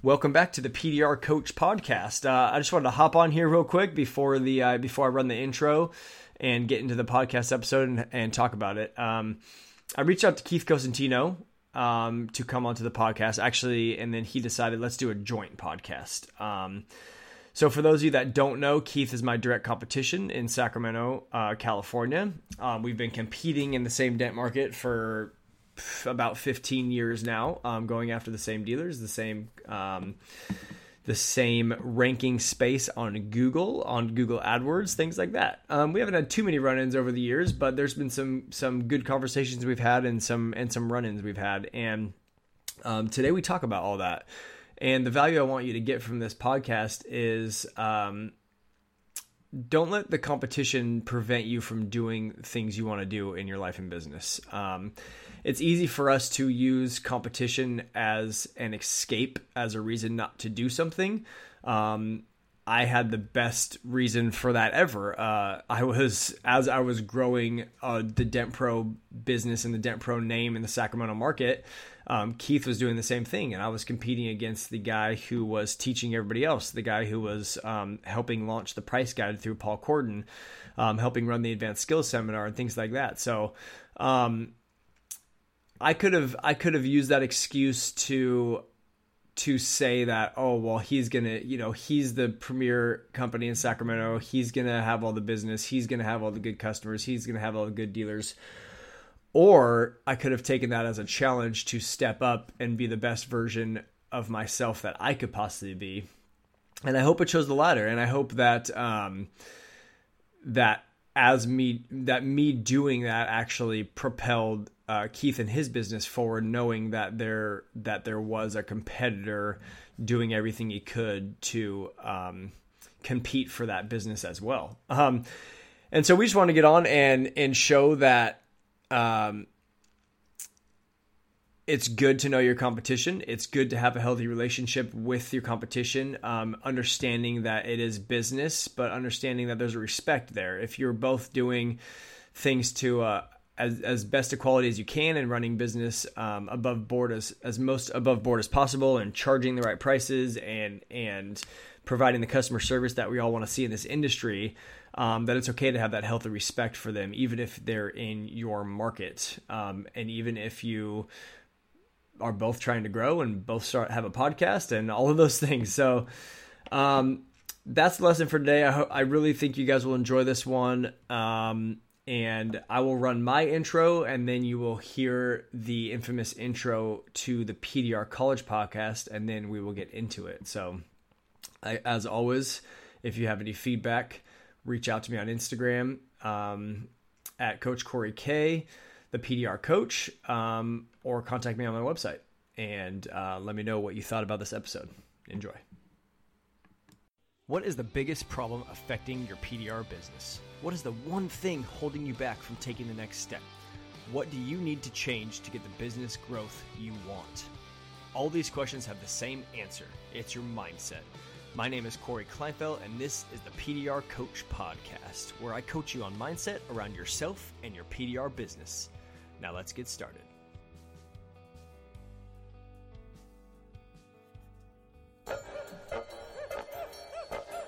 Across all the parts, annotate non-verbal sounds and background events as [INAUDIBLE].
Welcome back to the PDR Coach Podcast. Uh, I just wanted to hop on here real quick before the uh, before I run the intro and get into the podcast episode and, and talk about it. Um, I reached out to Keith Cosentino um, to come onto the podcast, actually, and then he decided let's do a joint podcast. Um, so, for those of you that don't know, Keith is my direct competition in Sacramento, uh, California. Um, we've been competing in the same dent market for about 15 years now, um, going after the same dealers, the same. Um, the same ranking space on Google, on Google AdWords, things like that. Um, we haven't had too many run-ins over the years, but there's been some some good conversations we've had and some and some run-ins we've had. And um, today we talk about all that. And the value I want you to get from this podcast is um, don't let the competition prevent you from doing things you want to do in your life and business. It's easy for us to use competition as an escape, as a reason not to do something. Um, I had the best reason for that ever. Uh, I was as I was growing uh, the Dent Pro business and the Dent Pro name in the Sacramento market. Um, Keith was doing the same thing, and I was competing against the guy who was teaching everybody else, the guy who was um, helping launch the price guide through Paul Corden, um, helping run the advanced skills seminar, and things like that. So, um, I could have I could have used that excuse to to say that oh well he's gonna you know he's the premier company in Sacramento. He's gonna have all the business. He's gonna have all the good customers. He's gonna have all the good dealers. Or I could have taken that as a challenge to step up and be the best version of myself that I could possibly be. And I hope it chose the latter. And I hope that um that as me that me doing that actually propelled uh, Keith and his business forward, knowing that there that there was a competitor doing everything he could to um, compete for that business as well. Um, and so we just want to get on and and show that um, it's good to know your competition. It's good to have a healthy relationship with your competition, um, understanding that it is business, but understanding that there's a respect there. If you're both doing things to uh, as, as best a quality as you can and running business um, above board as, as most above board as possible and charging the right prices and and providing the customer service that we all want to see in this industry um, that it's okay to have that healthy respect for them even if they're in your market um, and even if you are both trying to grow and both start have a podcast and all of those [LAUGHS] things. So um, that's the lesson for today. I, ho- I really think you guys will enjoy this one. Um, and I will run my intro, and then you will hear the infamous intro to the PDR College podcast, and then we will get into it. So, I, as always, if you have any feedback, reach out to me on Instagram um, at Coach Cory K, the PDR Coach, um, or contact me on my website and uh, let me know what you thought about this episode. Enjoy. What is the biggest problem affecting your PDR business? What is the one thing holding you back from taking the next step? What do you need to change to get the business growth you want? All these questions have the same answer it's your mindset. My name is Cory Kleinfeldt, and this is the PDR Coach Podcast, where I coach you on mindset around yourself and your PDR business. Now let's get started.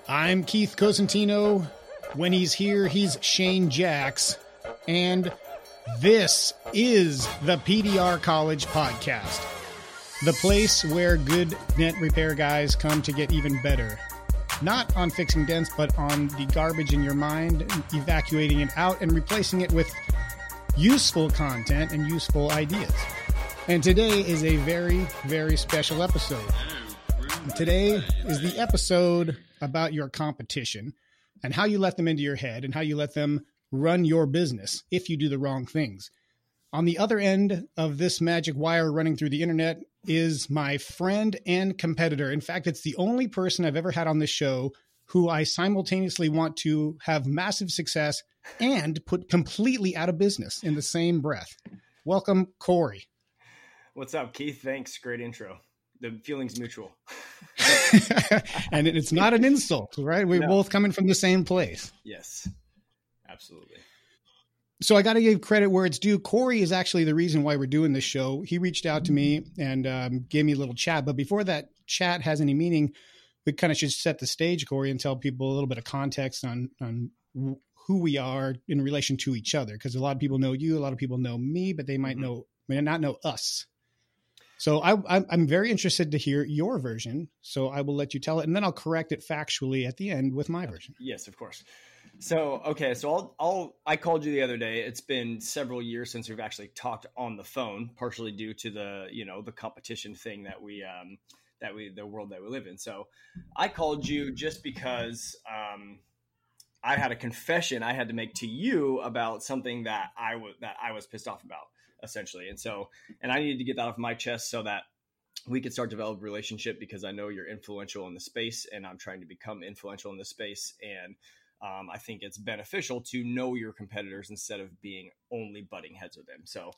I'm Keith Cosentino. When he's here, he's Shane Jacks. And this is the PDR College Podcast, the place where good dent repair guys come to get even better. Not on fixing dents, but on the garbage in your mind, evacuating it out and replacing it with useful content and useful ideas. And today is a very, very special episode. Today is the episode about your competition and how you let them into your head and how you let them run your business if you do the wrong things. On the other end of this magic wire running through the internet is my friend and competitor. In fact, it's the only person I've ever had on this show who I simultaneously want to have massive success and put completely out of business in the same breath. Welcome, Cory. What's up, Keith? Thanks. Great intro. The feeling's mutual. [LAUGHS] and it's not an insult, right? We're No. both coming from the same place. Yes, absolutely. so I got to give credit where it's due. Cory is actually the reason why we're doing this show. He reached out to me and um, gave me a little chat. But before that chat has any meaning, we kind of should set the stage, Cory, and tell people a little bit of context on on who we are in relation to each other. Because a lot of people know you, a lot of people know me, but they might mm-hmm. know may not know us. So I, I'm very interested to hear your version. So I will let you tell it, and then I'll correct it factually at the end with my version. Yes, of course. So okay, so I'll I'll I called you the other day. It's been several years since we've actually talked on the phone, partially due to the you know the competition thing that we um that we the world that we live in. So I called you just because um I had a confession I had to make to you about something that I was that I was pissed off about essentially, and so and I needed to get that off my chest so that we could start develop relationship because I know you're influential in the space and I'm trying to become influential in the space and um, I think it's beneficial to know your competitors instead of being only butting heads with them. So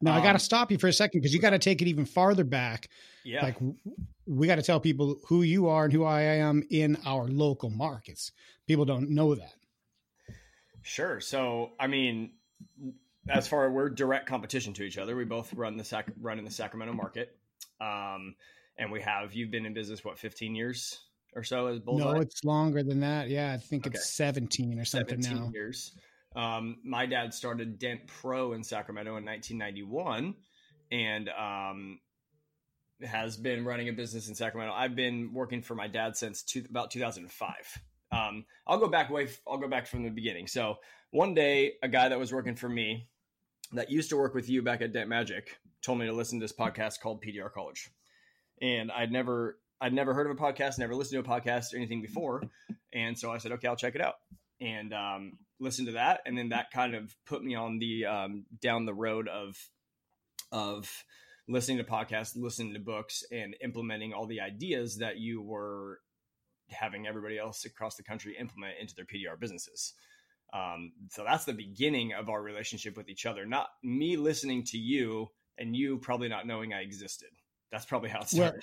now um, I got to stop you for a second because you got to take it even farther back. Yeah. Like we got to tell people who you are and who I am in our local markets. People don't know that. Sure. So, I mean, as far as we're direct competition to each other, we both run the Sac- run in the Sacramento market. Um, and we have, you've been in business, what, 15 years? or so as Bullseye? No, it's longer than that. Yeah, I think okay. it's 17 or something 17 now. years. Um, my dad started Dent Pro in Sacramento in 1991 and um, has been running a business in Sacramento. I've been working for my dad since two, about 2005. Um, I'll go back way. I'll go back from the beginning. So one day, a guy that was working for me that used to work with you back at Dent Magic told me to listen to this podcast called PDR College, and I'd never I'd never heard of a podcast, never listened to a podcast or anything before. And so I said, okay, I'll check it out and um, listen to that. And then that kind of put me on the um, down the road of of listening to podcasts, listening to books, and implementing all the ideas that you were having everybody else across the country implement into their PDR businesses. Um, so that's the beginning of our relationship with each other. Not me listening to you and you probably not knowing I existed. That's probably how it started. Well,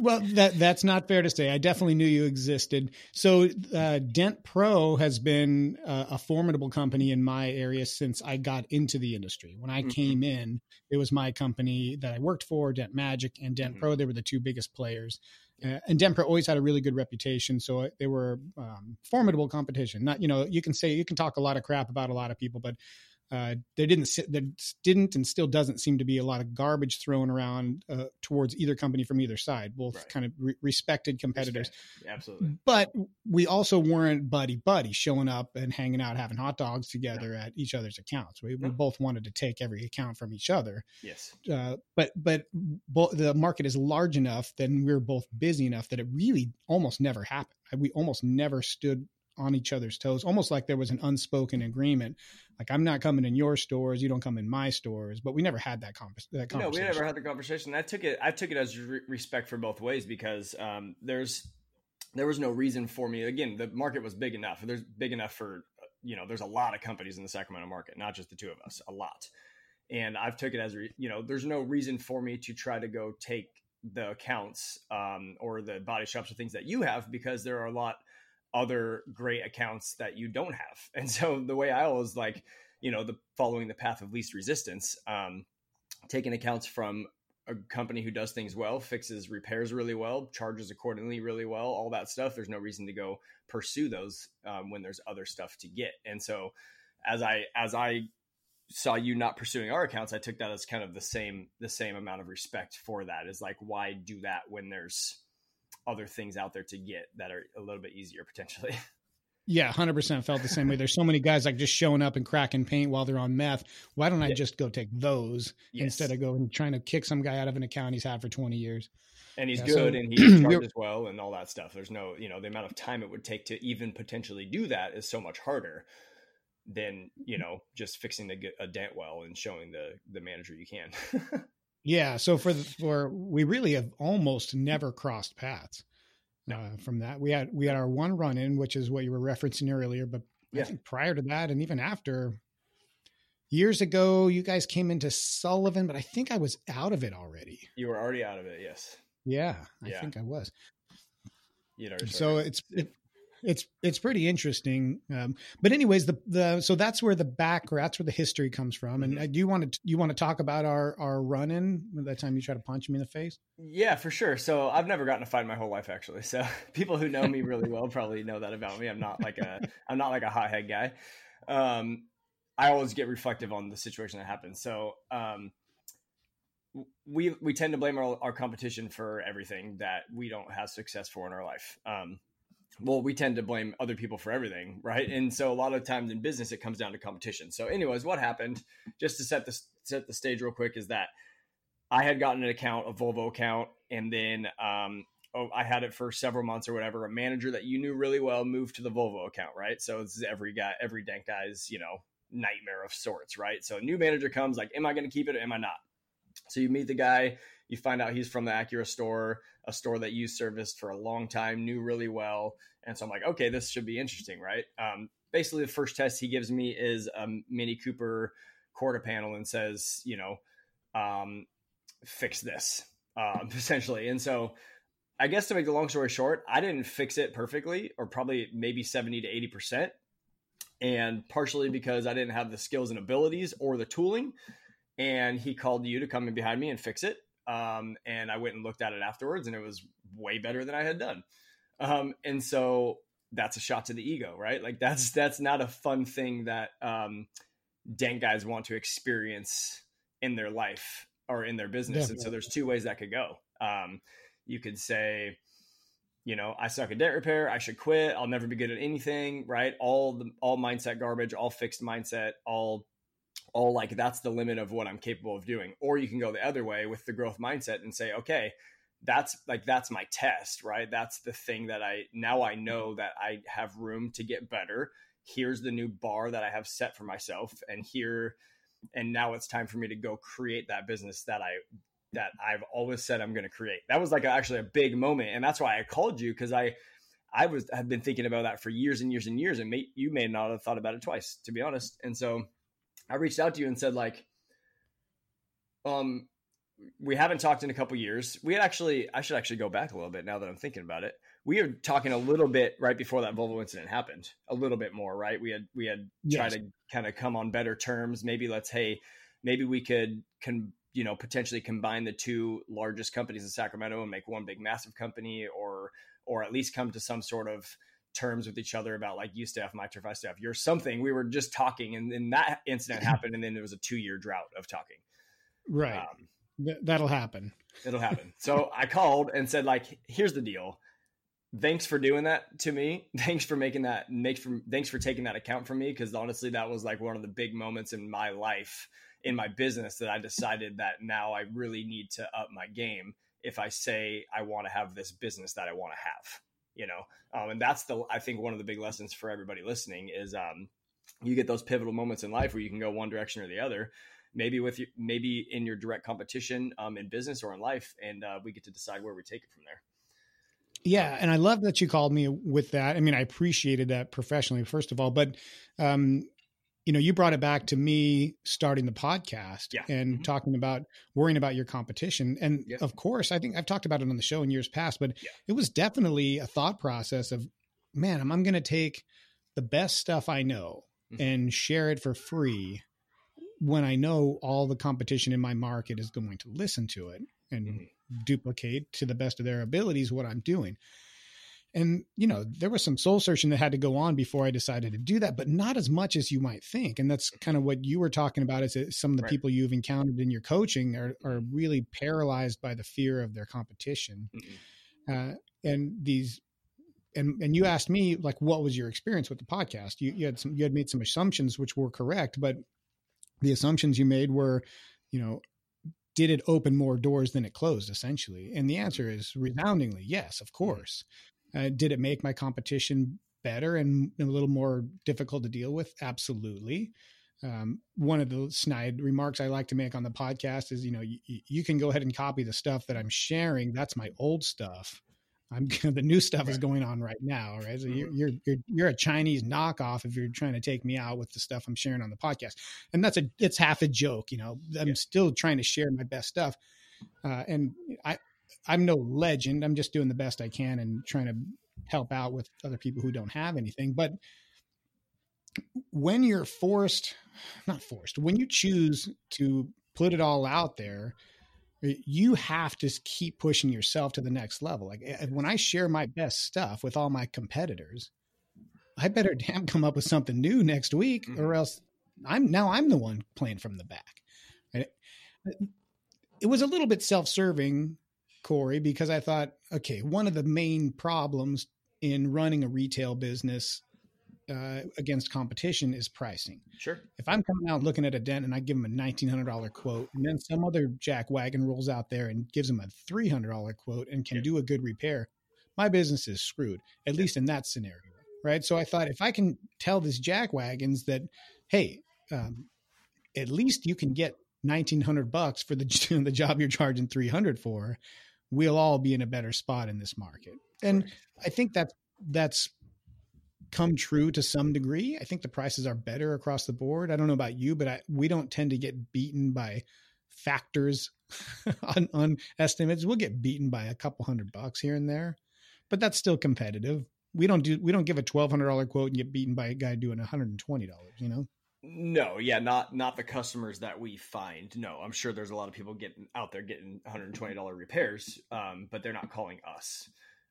well, that that's not fair to say. I definitely knew you existed. So, uh, Dent Pro has been uh, a formidable company in my area since I got into the industry. When I mm-hmm. came in, it was my company that I worked for, Dent Magic and Dent mm-hmm. Pro. They were the two biggest players. Uh, and Dent Pro always had a really good reputation, so they were um, formidable competition. Not, you know, you can say you can talk a lot of crap about a lot of people, but uh, there didn't there didn't and still doesn't seem to be a lot of garbage thrown around uh, towards either company from either side. Both right. kind of re- respected competitors, Respect. absolutely. But we also weren't buddy buddy showing up and hanging out having hot dogs together at each other's accounts. We, we both wanted to take every account from each other. Yes. Uh, but but bo- the market is large enough that we we're both busy enough that it really almost never happened. We almost never stood on each other's toes, almost like there was an unspoken agreement. Like I'm not coming in your stores, you don't come in my stores. But we never had that, that conversation. No, we never had the conversation. I took it. I took it as re- respect for both ways because um, there's there was no reason for me. Again, the market was big enough. There's big enough for you know. There's a lot of companies in the Sacramento market, not just the two of us. A lot, and I've took it as you know. There's no reason for me to try to go take the accounts um, or the body shops or things that you have because there are a lot other great accounts that you don't have. [LAUGHS] And so the way I always like, you know, the following the path of least resistance, um, taking accounts from a company who does things well, fixes repairs really well, charges accordingly really well, all that stuff. There's no reason to go pursue those um, when there's other stuff to get. And so as I as I saw you not pursuing our accounts, I took that as kind of the same the same amount of respect for that. Is like why do that when there's other things out there to get that are a little bit easier potentially. [LAUGHS] Yeah, 100% felt the same way. There's so many guys like just showing up and cracking paint while they're on meth. Why don't I yeah. just go take those yes. instead of going trying to kick some guy out of an account he's had for 20 years? And he's yeah, good so, and he charges [CLEARS THROAT] well and all that stuff. There's no, you know, the amount of time it would take to even potentially do that is so much harder than, you mm-hmm. know, just fixing the, a dent well and showing the the manager you can. [LAUGHS] Yeah. So for the, for we really have almost never crossed paths. No. Uh, from that, we had we had our one run in, which is what you were referencing earlier. But yeah. I think prior to that, and even after, years ago, you guys came into Sullivan, but I think I was out of it already. You were already out of it. Yes. Yeah, I yeah. think I was. You know. So it's it, it's it's pretty interesting. Um, but anyways, the the so that's where the back or that's where the history comes from. And I do you want to you want to talk about our our run in that time you try to punch me in the face. Yeah, for sure. So I've never gotten a fight in my whole life actually. So [LAUGHS] people who know me really well probably know that about me. I'm not like a I'm not like a hothead guy. Um, I always get reflective on the situation that happens. So um, we we tend to blame our, our competition for everything that we don't have success for in our life. Um, well, we tend to blame other people for everything, right? And so a lot of times in business, it comes down to competition. So, anyways, what happened? Just to set the set the stage real quick is that I had gotten an account, a Volvo account, and then um, oh, I had it for several months or whatever. A manager that you knew really well moved to the Volvo account, right? So this is every guy, every dank guy's, you know, nightmare of sorts, right? So a new manager comes, like, am I going to keep it or am I not? So you meet the guy, you find out he's from the Acura store, a store that you serviced for a long time, knew really well. And so I'm like, okay, this should be interesting, right? Um, basically, the first test he gives me is a Mini Cooper quarter panel and says, you know, um, fix this, um, [LAUGHS] essentially. And so I guess to make the long story short, I didn't fix it perfectly, or probably maybe 70 to 80%. And partially because I didn't have the skills and abilities or the tooling. And he called you to come in behind me and fix it. Um, and I went and looked at it afterwards, and it was way better than I had done. Um, and so that's a shot to the ego, right? Like that's that's not a fun thing that um, dank guys want to experience in their life or in their business. Definitely. And so there's two ways that could go. Um, you could say, you know, I suck at debt repair. I should quit. I'll never be good at anything. Right? All the all mindset garbage. All fixed mindset. All all like that's the limit of what I'm capable of doing. Or you can go the other way with the growth mindset and say, okay, that's like that's my test, right? That's the thing that I now I mm-hmm. know that I have room to get better. Here's the new bar that I have set for myself and here and now it's time for me to go create that business that I that I've always said I'm going to create. That was like a, actually a big moment and that's why I called you cuz I I was have been thinking about that for years and years and years and may, you may not have thought about it twice to be honest. And so I reached out to you and said like, um, we haven't talked in a couple years. We had actually, I should actually go back a little bit now that I'm thinking about it. We were talking a little bit right before that Volvo incident happened, a little bit more, right? We had, we had yes. tried to kind of come on better terms. Maybe let's, hey, maybe we could, can, you know, potentially combine the two largest companies in Sacramento and make one big massive company or, or at least come to some sort of, terms with each other about like you staff, my turf, I staff, you're something. We were just talking, and then that incident [LAUGHS] happened, and then there was a two year drought of talking. Right. Um, Th- that'll happen. It'll happen. so [LAUGHS] I called and said, like, here's the deal. Thanks for doing that to me. Thanks for making that. Make for thanks for taking that account from me because honestly, that was like one of the big moments in my life in my business that I decided that now I really need to up my game if I say I want to have this business that I want to have you know um, and that's the i think one of the big lessons for everybody listening is um, you get those pivotal moments in life where you can go one direction or the other maybe with you maybe in your direct competition um, in business or in life and uh, we get to decide where we take it from there. Yeah and i love that you called me with that. I mean i appreciated that professionally first of all but um, you know, you brought it back to me starting the podcast yeah. and mm-hmm. talking about worrying about your competition. And yeah. of course, I think I've talked about it on the show in years past, but yeah. it was definitely a thought process of, man, I'm, I'm going to take the best stuff I know mm-hmm. and share it for free when I know all the competition in my market is going to listen to it and mm-hmm. duplicate to the best of their abilities what I'm doing. And, you know, there was some soul searching that had to go on before I decided to do that, but not as much as you might think. And that's kind of what you were talking about is that some of the right. people you've encountered in your coaching are, are really paralyzed by the fear of their competition. Mm-hmm. Uh, and these, and, and you asked me like, what was your experience with the podcast? You, you had some, you had made some assumptions, which were correct, but the assumptions you made were, you know, did it open more doors than it closed essentially? And the answer is resoundingly yes, of mm-hmm. course. Uh, did it make my competition better and a little more difficult to deal with? Absolutely. Um, one of the snide remarks I like to make on the podcast is, you know, you, you can go ahead and copy the stuff that I'm sharing. That's my old stuff. I'm [LAUGHS] the new stuff is going on right now, right? So you're, mm-hmm. you're, you're you're a Chinese knockoff if you're trying to take me out with the stuff I'm sharing on the podcast, and that's a it's half a joke, you know. I'm yeah. still trying to share my best stuff, uh, and I I'm no legend. I'm just doing the best I can and trying to help out with other people who don't have anything. But when you're forced, not forced, when you choose to put it all out there, you have to keep pushing yourself to the next level. Like eh, when I share my best stuff with all my competitors, I better [LAUGHS] damn come up with something new next week, mm-hmm. or else I'm now I'm the one playing from the back. It was a little bit self-serving, Cory, because I thought, okay, one of the main problems in running a retail business uh, against competition is pricing. Sure. If I'm coming out looking at a dent and I give them a $1,900 quote, and then some other jack wagon rolls out there and gives them a $300 quote and can yeah. do a good repair, my business is screwed, at yeah. least in that scenario. Right. So I thought if I can tell these jack wagons that, hey, um, at least you can get 1900 bucks for the, [LAUGHS] the job you're charging 300 for, we'll all be in a better spot in this market. And right. I think that's, that's come true to some degree. I think the prices are better across the board. I don't know about you, but I, we don't tend to get beaten by factors [LAUGHS] on, on estimates. We'll get beaten by a couple hundred bucks here and there, but that's still competitive. We don't do we don't give a twelve hundred dollar quote and get beaten by a guy doing one hundred and twenty dollars. You know. No, yeah, not not the customers that we find. No, I'm sure there's a lot of people getting out there getting 120 dollar repairs, um, but they're not calling us.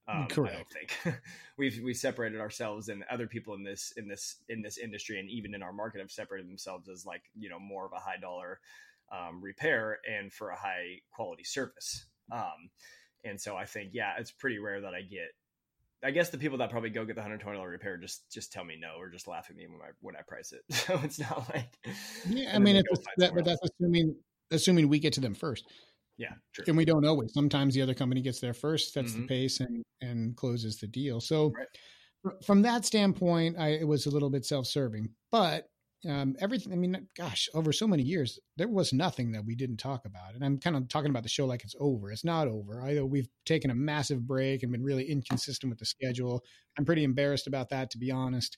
Um, Correct. I don't think [LAUGHS] we've we separated ourselves, and other people in this in this in this industry, and even in our market, have separated themselves as like you know more of a high dollar um, repair and for a high quality service. Um, and so I think yeah, it's pretty rare that I get. I guess the people that probably go get the hundred twenty dollar repair just just tell me no or just laugh at me when I when I price it. [LAUGHS] So it's not like yeah. I mean, it's that, but that's assuming assuming we get to them first. Yeah, true. And we don't always. Sometimes the other company gets there first, sets mm-hmm. the pace, and and closes the deal. So right. from that standpoint, I, it was a little bit self-serving. But um, everything, I mean, gosh, over so many years, there was nothing that we didn't talk about. And I'm kind of talking about the show like it's over. It's not over. I we've taken a massive break and been really inconsistent with the schedule. I'm pretty embarrassed about that, to be honest.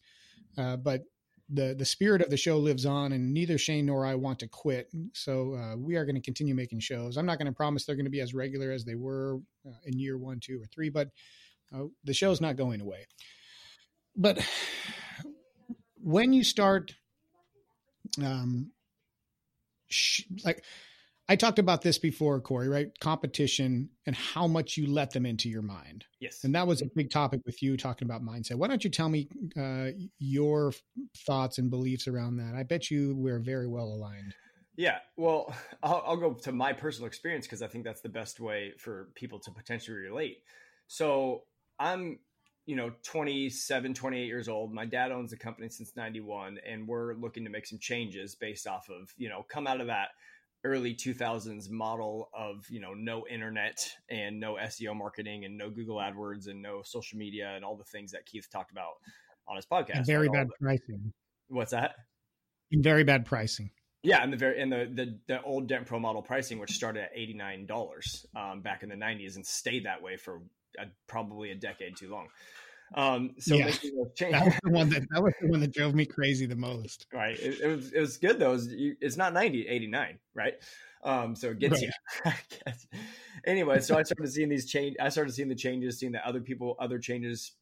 Uh, but the the spirit of the show lives on, and neither Shane nor I want to quit. So uh, we are going to continue making shows. I'm not going to promise they're going to be as regular as they were uh, in year one, two, or three, but uh, the show's not going away. But [SIGHS] when you start, um, sh- like I talked about this before, Cory, right? Competition and how much you let them into your mind. Yes. And that was a big topic with you talking about mindset. Why don't you tell me uh, your thoughts and beliefs around that? I bet you we're very well aligned. Yeah. Well, I'll, I'll go to my personal experience because I think that's the best way for people to potentially relate. So I'm, you know, 27, 28 years old. My dad owns the company since 91, and we're looking to make some changes based off of, you know, come out of that early 2000s model of you know no internet and no SEO marketing and no Google AdWords and no social media and all the things that Keith talked about on his podcast. And very bad the, pricing. What's that? And very bad pricing. Yeah, and the very and the the, the old Dent Pro model pricing, which started at eighty nine dollars um, back in the nineties and stayed that way for a, probably a decade too long. Um, so yeah. [LAUGHS] that was the one that that was the one that drove me crazy the most. Right. It, it was it was good though. It was, it's not 90, 89, right? Um, so it gets right. you. [LAUGHS] anyway, so I started seeing these change. I started seeing the changes, seeing that other people, other changes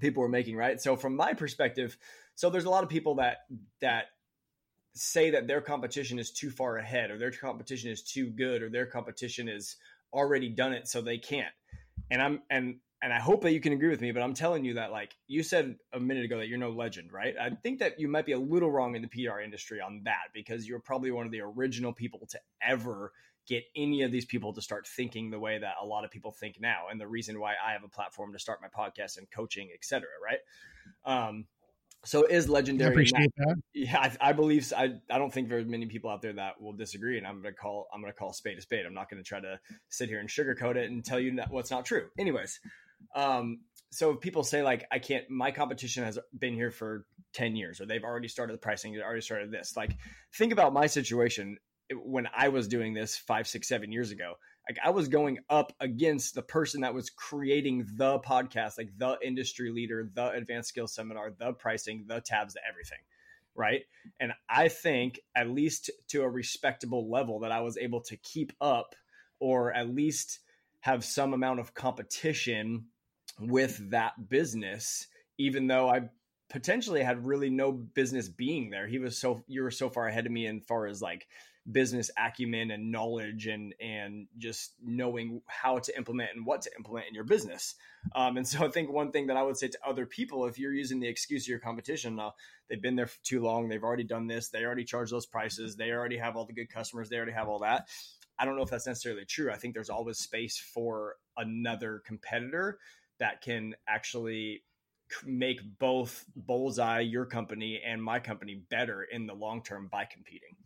people were making. Right. So from my perspective, so there's a lot of people that that say that their competition is too far ahead, or their competition is too good, or their competition is already done it, so they can't. And I'm and and I hope that you can agree with me, but I'm telling you that, like you said a minute ago, that you're no legend, right? I think that you might be a little wrong in the PR industry on that because you're probably one of the original people to ever get any of these people to start thinking the way that a lot of people think now, and the reason why I have a platform to start my podcast and coaching, etc. Right? Um, so it is legendary. I appreciate that. that. Yeah, I, I, believe. I I don't think very many people out there that will disagree, and I'm gonna call I'm gonna call spade a spade. I'm not gonna try to sit here and sugarcoat it and tell you that what's not true. Anyways, um, so people say like I can't. My competition has been here for ten years, or they've already started the pricing. They already started this. Like, think about my situation when I was doing this five, six, seven years ago. Like I was going up against the person that was creating the podcast, like the industry leader, the advanced skills seminar, the pricing, the tabs, the everything right? And I think at least to a respectable level that I was able to keep up or at least have some amount of competition with that business, even though I potentially had really no business being there. He was so you were so far ahead of me in far as like business acumen and knowledge and and just knowing how to implement and what to implement in your business. Um, and so I think one thing that I would say to other people, if you're using the excuse of your competition, uh, they've been there for too long, they've already done this, they already charge those prices, they already have all the good customers, they already have all that. I don't know if that's necessarily true. I think there's always space for another competitor that can actually make both Bullseye, your company, and my company better in the long term by competing,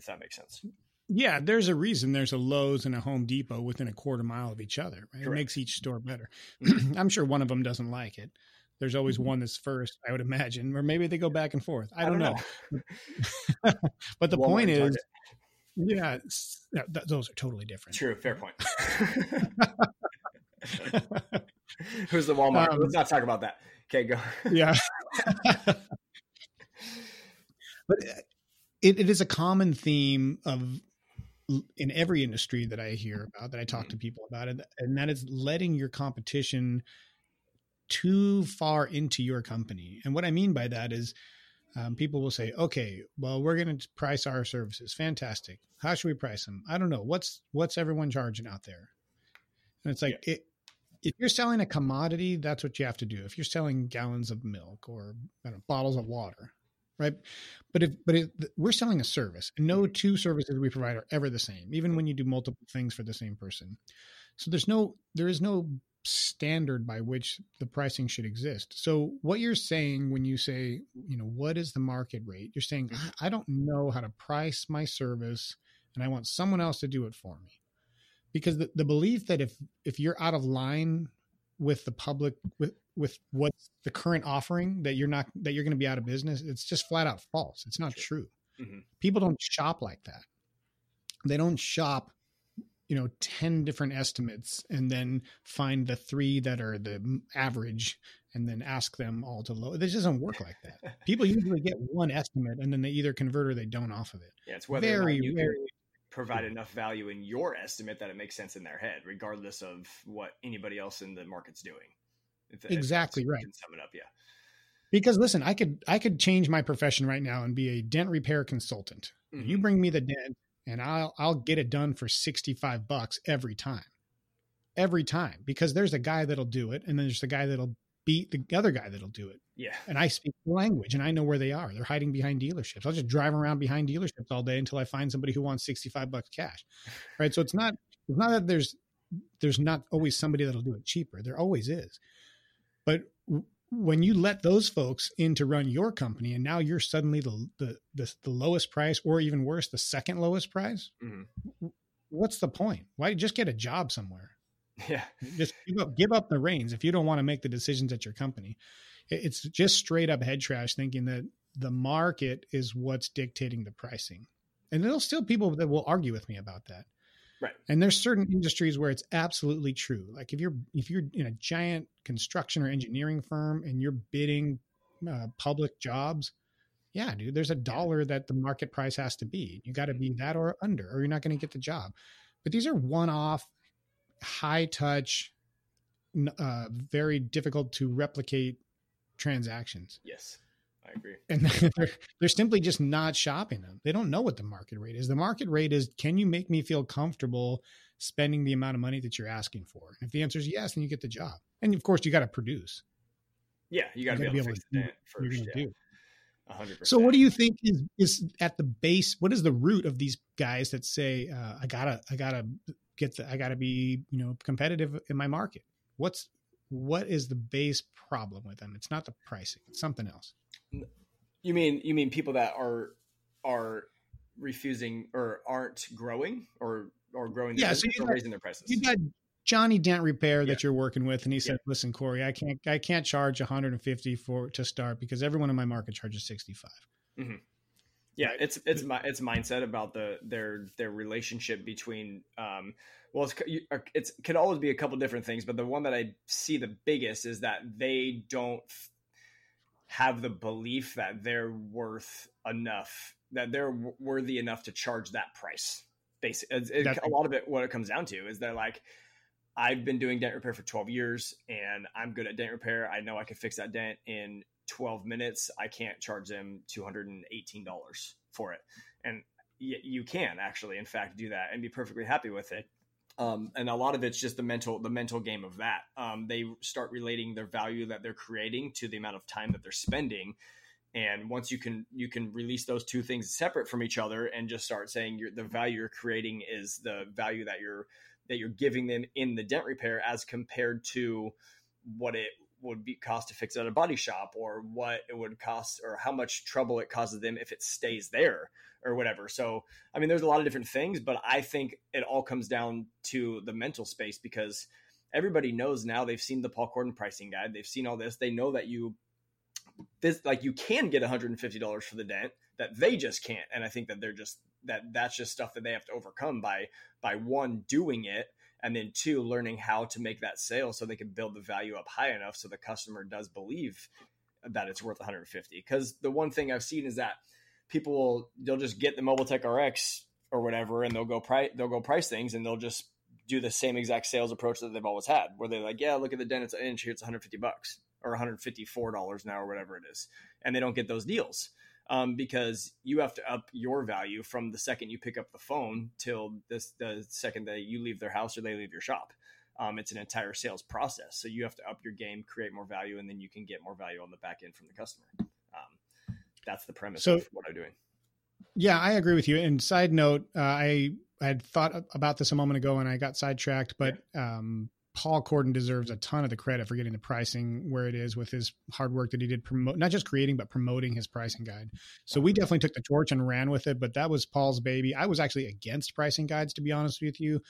if that makes sense. Yeah, there's a reason there's a Lowe's and a Home Depot within a quarter mile of each other. Right? It makes each store better. Mm-hmm. [CLEARS THROAT] I'm sure one of them doesn't like it. There's always mm-hmm. one that's first, I would imagine, or maybe they go back and forth. I don't, I don't know. know. [LAUGHS] but the Walmart point is, yeah, th- those are totally different. True, fair point. [LAUGHS] Who's the Walmart? Um, Let's not talk about that. Okay, go. yeah. [LAUGHS] but it, it is a common theme of in every industry that I hear about, that I talk to mm-hmm. people about it, and that is letting your competition too far into your company. And what I mean by that is um, people will say, okay, well, we're going to price our services. Fantastic. How should we price them? I don't know. What's, what's everyone charging out there? And it's like, yeah. it, if you're selling a commodity, that's what you have to do. If you're selling gallons of milk or know, bottles of water, right? But if but if, we're selling a service, and no mm-hmm. two services we provide are ever the same, even when you do multiple things for the same person. So there's no there is no standard by which the pricing should exist. So what you're saying when you say, you know, what is the market rate? You're saying mm-hmm. I don't know how to price my service and I want someone else to do it for me because the, the belief that if if you're out of line with the public with with what's the current offering that you're not that you're going to be out of business it's just flat out false. It's not true. Mm-hmm. people don't shop like that. They don't shop you know 10 different estimates and then find the three that are the average and then ask them all to low this doesn't work like that. [LAUGHS] People usually get one estimate and then they either convert or they don't off of it. Yeah it's whether very very provide enough value in your estimate that it makes sense in their head, regardless of what anybody else in the market's doing. Exactly right. Can sum it up, yeah. Because listen, I could I could change my profession right now and be a dent repair consultant. Mm-hmm. You bring me the dent, and I'll I'll get it done for sixty five bucks every time, every time. Because there's a guy that'll do it, and then there's the guy that'll beat the other guy that'll do it. Yeah. And I speak the language and I know where they are. They're hiding behind dealerships. I'll just drive around behind dealerships all day until I find somebody who wants 65 bucks cash. Right. So it's not, it's not that there's, there's not always somebody that'll do it cheaper. There always is. But when you let those folks in to run your company and now you're suddenly the, the, the, the lowest price or even worse, the second lowest price, mm-hmm. what's the point? Why just get a job somewhere? [LAUGHS] Yeah. Just give up, give up the reins if you don't want to make the decisions at your company. It's just straight up head trash thinking that the market is what's dictating the pricing. And there's still people that will argue with me about that. Right. And there's certain industries where it's absolutely true. Like if you're if you're in a giant construction or engineering firm and you're bidding uh, public jobs, yeah, dude, there's a dollar that the market price has to be. You got to be that or under, or you're not going to get the job. But these are one-off high touch, uh, very difficult to replicate transactions. Yes, I agree. And [LAUGHS] they're, they're simply just not shopping them. They don't know what the market rate is. The market rate is can you make me feel comfortable spending the amount of money that you're asking for? And if the answer is yes, then you get the job. And of course, you got to produce. Yeah, you got to be able, to fix it first. Yeah. Do. 100%. So what do you think is is at the base what is the root of these guys that say uh, I got to I got to get the, I got to be, you know, competitive in my market. What's what is the base problem with them? It's not the pricing. It's something else. You mean you mean people that are are refusing or aren't growing or or growing yeah, so you got, raising their prices. You got Johnny Dent Repair that yeah. you're working with, and he said, yeah. "Listen, Cory, I can't I can't charge 150 for to start because everyone in my market charges 65." Mm-hmm yeah it's it's my it's mindset about the their their relationship between um well it's uh, it's could always be a couple different things but the one that i see the biggest is that they don't have the belief that they're worth enough that they're worthy enough to charge that price basically a lot of it what it comes down to is they're like I've been doing dent repair for 12 years and I'm good at dent repair. I know I can fix that dent in 12 minutes. I can't charge them $218 for it. And you can actually, in fact, do that and be perfectly happy with it. Um, and a lot of it's just the mental the mental game of that. Um, they start relating their value that they're creating to the amount of time that they're spending, and once you can you can release those two things separate from each other and just start saying the value you're creating is the value that you're that you're giving them in the dent repair as compared to what it would be cost to fix it at a body shop or what it would cost or how much trouble it causes them if it stays there or whatever. So, I mean, there's a lot of different things, but I think it all comes down to the mental space because everybody knows now they've seen the Paul Corden pricing guide. They've seen all this. They know that you this like you can get $150 for the dent that they just can't. And I think that they're just that that's just stuff that they have to overcome by by one doing it and then two learning how to make that sale so they can build the value up high enough so the customer does believe that it's worth 150 because the one thing i've seen is that people will they'll just get the mobile tech rx or whatever and they'll go price they'll go price things and they'll just do the same exact sales approach that they've always had where they're like yeah look at the den it's an inch. Here it's 150 bucks or 154 dollars now or whatever it is. And they don't get those deals um, because you have to up your value from the second you pick up the phone till this the second that you leave their house or they leave your shop. Um, it's an entire sales process, so you have to up your game, create more value, and then you can get more value on the back end from the customer. Um, that's the premise so, of what I'm doing. Yeah, I agree with you. And side note, uh, I had thought about this a moment ago and I got sidetracked, but um, Paul Corden deserves a ton of the credit for getting the pricing where it is with his hard work that he did promote, not just creating, but promoting his pricing guide. So we definitely took the torch and ran with it, but that was Paul's baby. I was actually against pricing guides, to be honest with you,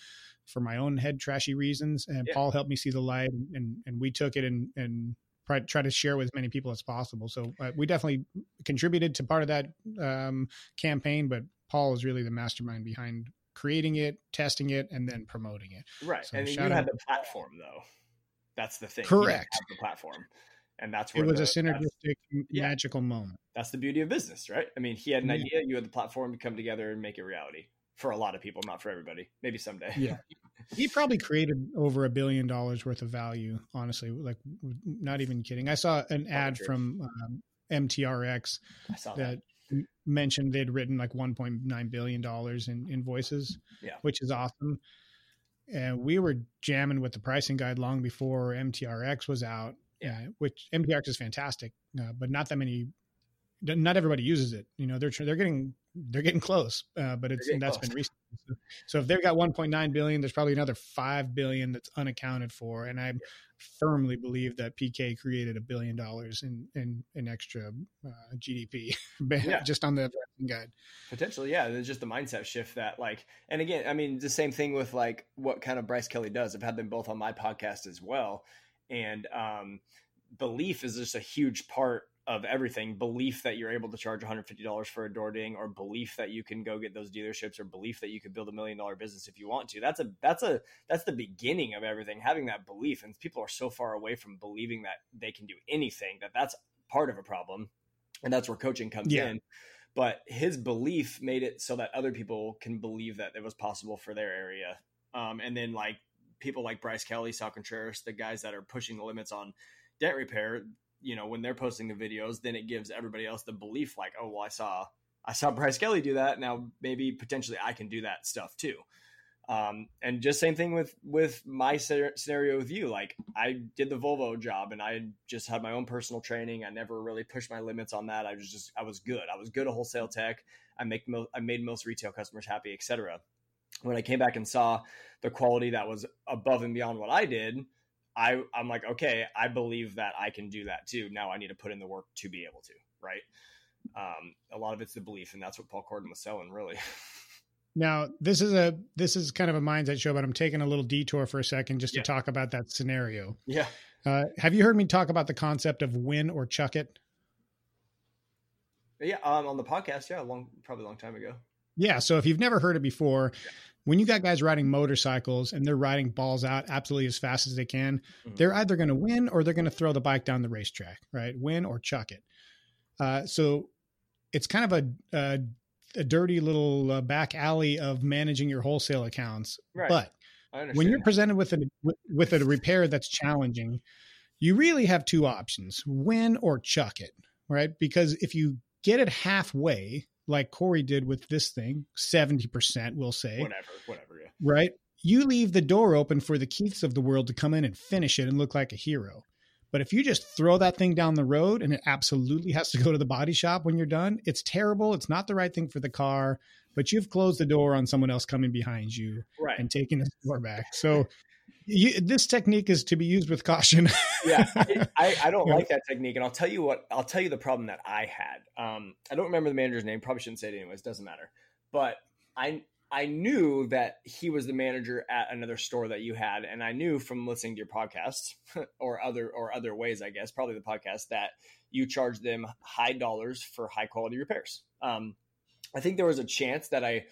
for my own head trashy reasons. And yeah. Paul helped me see the light and, and, we took it and, and try to share with as many people as possible. So uh, we definitely contributed to part of that um, campaign, but Paul is really the mastermind behind creating it, testing it, and then promoting it. Right. So and you had the platform though. That's the thing. Correct. the platform. And that's where it was the, a synergistic yeah, magical moment. That's the beauty of business, right? I mean, he had an yeah. idea, you had the platform to come together and make it reality for a lot of people, not for everybody. Maybe someday. Yeah. he probably created over a billion dollars worth of value, honestly. Like, not even kidding. I saw an ad from um, MTRX that, that mentioned they'd written like 1.9 billion dollars in invoices, yeah, which is awesome. And we were jamming with the pricing guide long before MTRX was out. Yeah, which MTRX is fantastic, uh, but not that many. Not everybody uses it. You know, they're they're getting they're getting close, uh, but it's and that's close. been recent. So, if they've got 1.9 billion, there's probably another five billion that's unaccounted for, and I firmly believe that PK created a billion dollars in in, in extra uh, GDP [LAUGHS] yeah. just on the guide. Potentially, yeah. There's just the mindset shift that, like, and again, I mean, the same thing with like what kind of Bryce Kelly does. I've had them both on my podcast as well, and um, belief is just a huge part of everything belief that you're able to charge $150 for a door ding or belief that you can go get those dealerships or belief that you could build a million dollar business if you want to. That's a that's a that's the beginning of everything having that belief. And people are so far away from believing that they can do anything that that's part of a problem. And that's where coaching comes yeah. in. But his belief made it so that other people can believe that it was possible for their area. Um, and then like people like bryce kelly sal contreras the guys that are pushing the limits on dent repair you know when they're posting the videos then it gives everybody else the belief like oh well i saw i saw bryce kelly do that. Now maybe potentially i can do that stuff too. Um, and just same thing with with my scenario with you. Like i did the volvo job and i just had my own personal training. I never really pushed my limits on that. I was just i was good. I was good at wholesale tech. I make i made most retail customers happy etc when i came back and saw the quality that was above and beyond what i did I I'm like, okay, I believe that I can do that too. Now I need to put in the work to be able to, right? Um, a lot of it's the belief, and that's what Paul Corden was selling, really. [LAUGHS] Now, this is a this is kind of a mindset show, but I'm taking a little detour for a second just yeah. to talk about that scenario. Yeah. Uh, have you heard me talk about the concept of win or chuck it? Yeah, um, on the podcast, yeah, long probably a long time ago. Yeah, so if you've never heard it before, when you got guys riding motorcycles and they're riding balls out absolutely as fast as they can, mm-hmm. they're either going to win or they're going to throw the bike down the racetrack, right? Win or chuck it. Uh, so it's kind of a, a, a dirty little uh, back alley of managing your wholesale accounts. Right. But when you're presented with a with a repair that's challenging, you really have two options: win or chuck it, right? Because if you get it halfway, like Cory did with this thing, seventy percent, we'll say, whatever, whatever, yeah, right. You leave the door open for the Keiths of the world to come in and finish it and look like a hero. But if you just throw that thing down the road and it absolutely has to go to the body shop when you're done, it's terrible. It's not the right thing for the car, but you've closed the door on someone else coming behind you right. and taking the door back. So you, this technique is to be used with caution. [LAUGHS] yeah, I, I don't like that technique, and I'll tell you what. I'll tell you the problem that I had. Um, I don't remember the manager's name. Probably shouldn't say it anyways. Doesn't matter. But I I knew that he was the manager at another store that you had, and I knew from listening to your podcast [LAUGHS] or other or other ways, I guess, probably the podcast that you charge them high dollars for high quality repairs. Um, I think there was a chance that I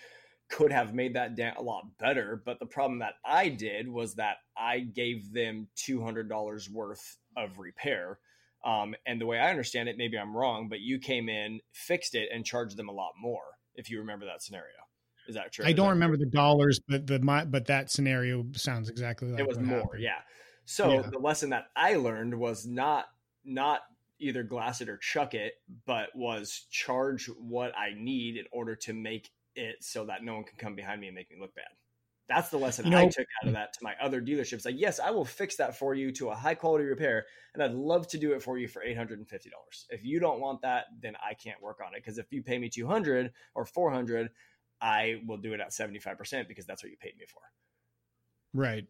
could have made that da- a lot better, but the problem that I did was that I gave them two hundred dollars worth of repair. Um, and the way I understand it, maybe I'm wrong, but you came in, fixed it, and charged them a lot more. If you remember that scenario. Is that true? I don't remember true? the dollars, but the my, but that scenario sounds exactly like it was more. Happened. Yeah. So yeah. the lesson that I learned was not not either glass it or chuck it, but was charge what I need in order to make it so that no one can come behind me and make me look bad. That's the lesson you know, I took out of that to my other dealerships. Like, yes, I will fix that for you to a high quality repair, and I'd love to do it for you for eight hundred and fifty dollars. If you don't want that, then I can't work on it. Because if you pay me two hundred or four hundred, I will do it at 75% because that's what you paid me for. Right.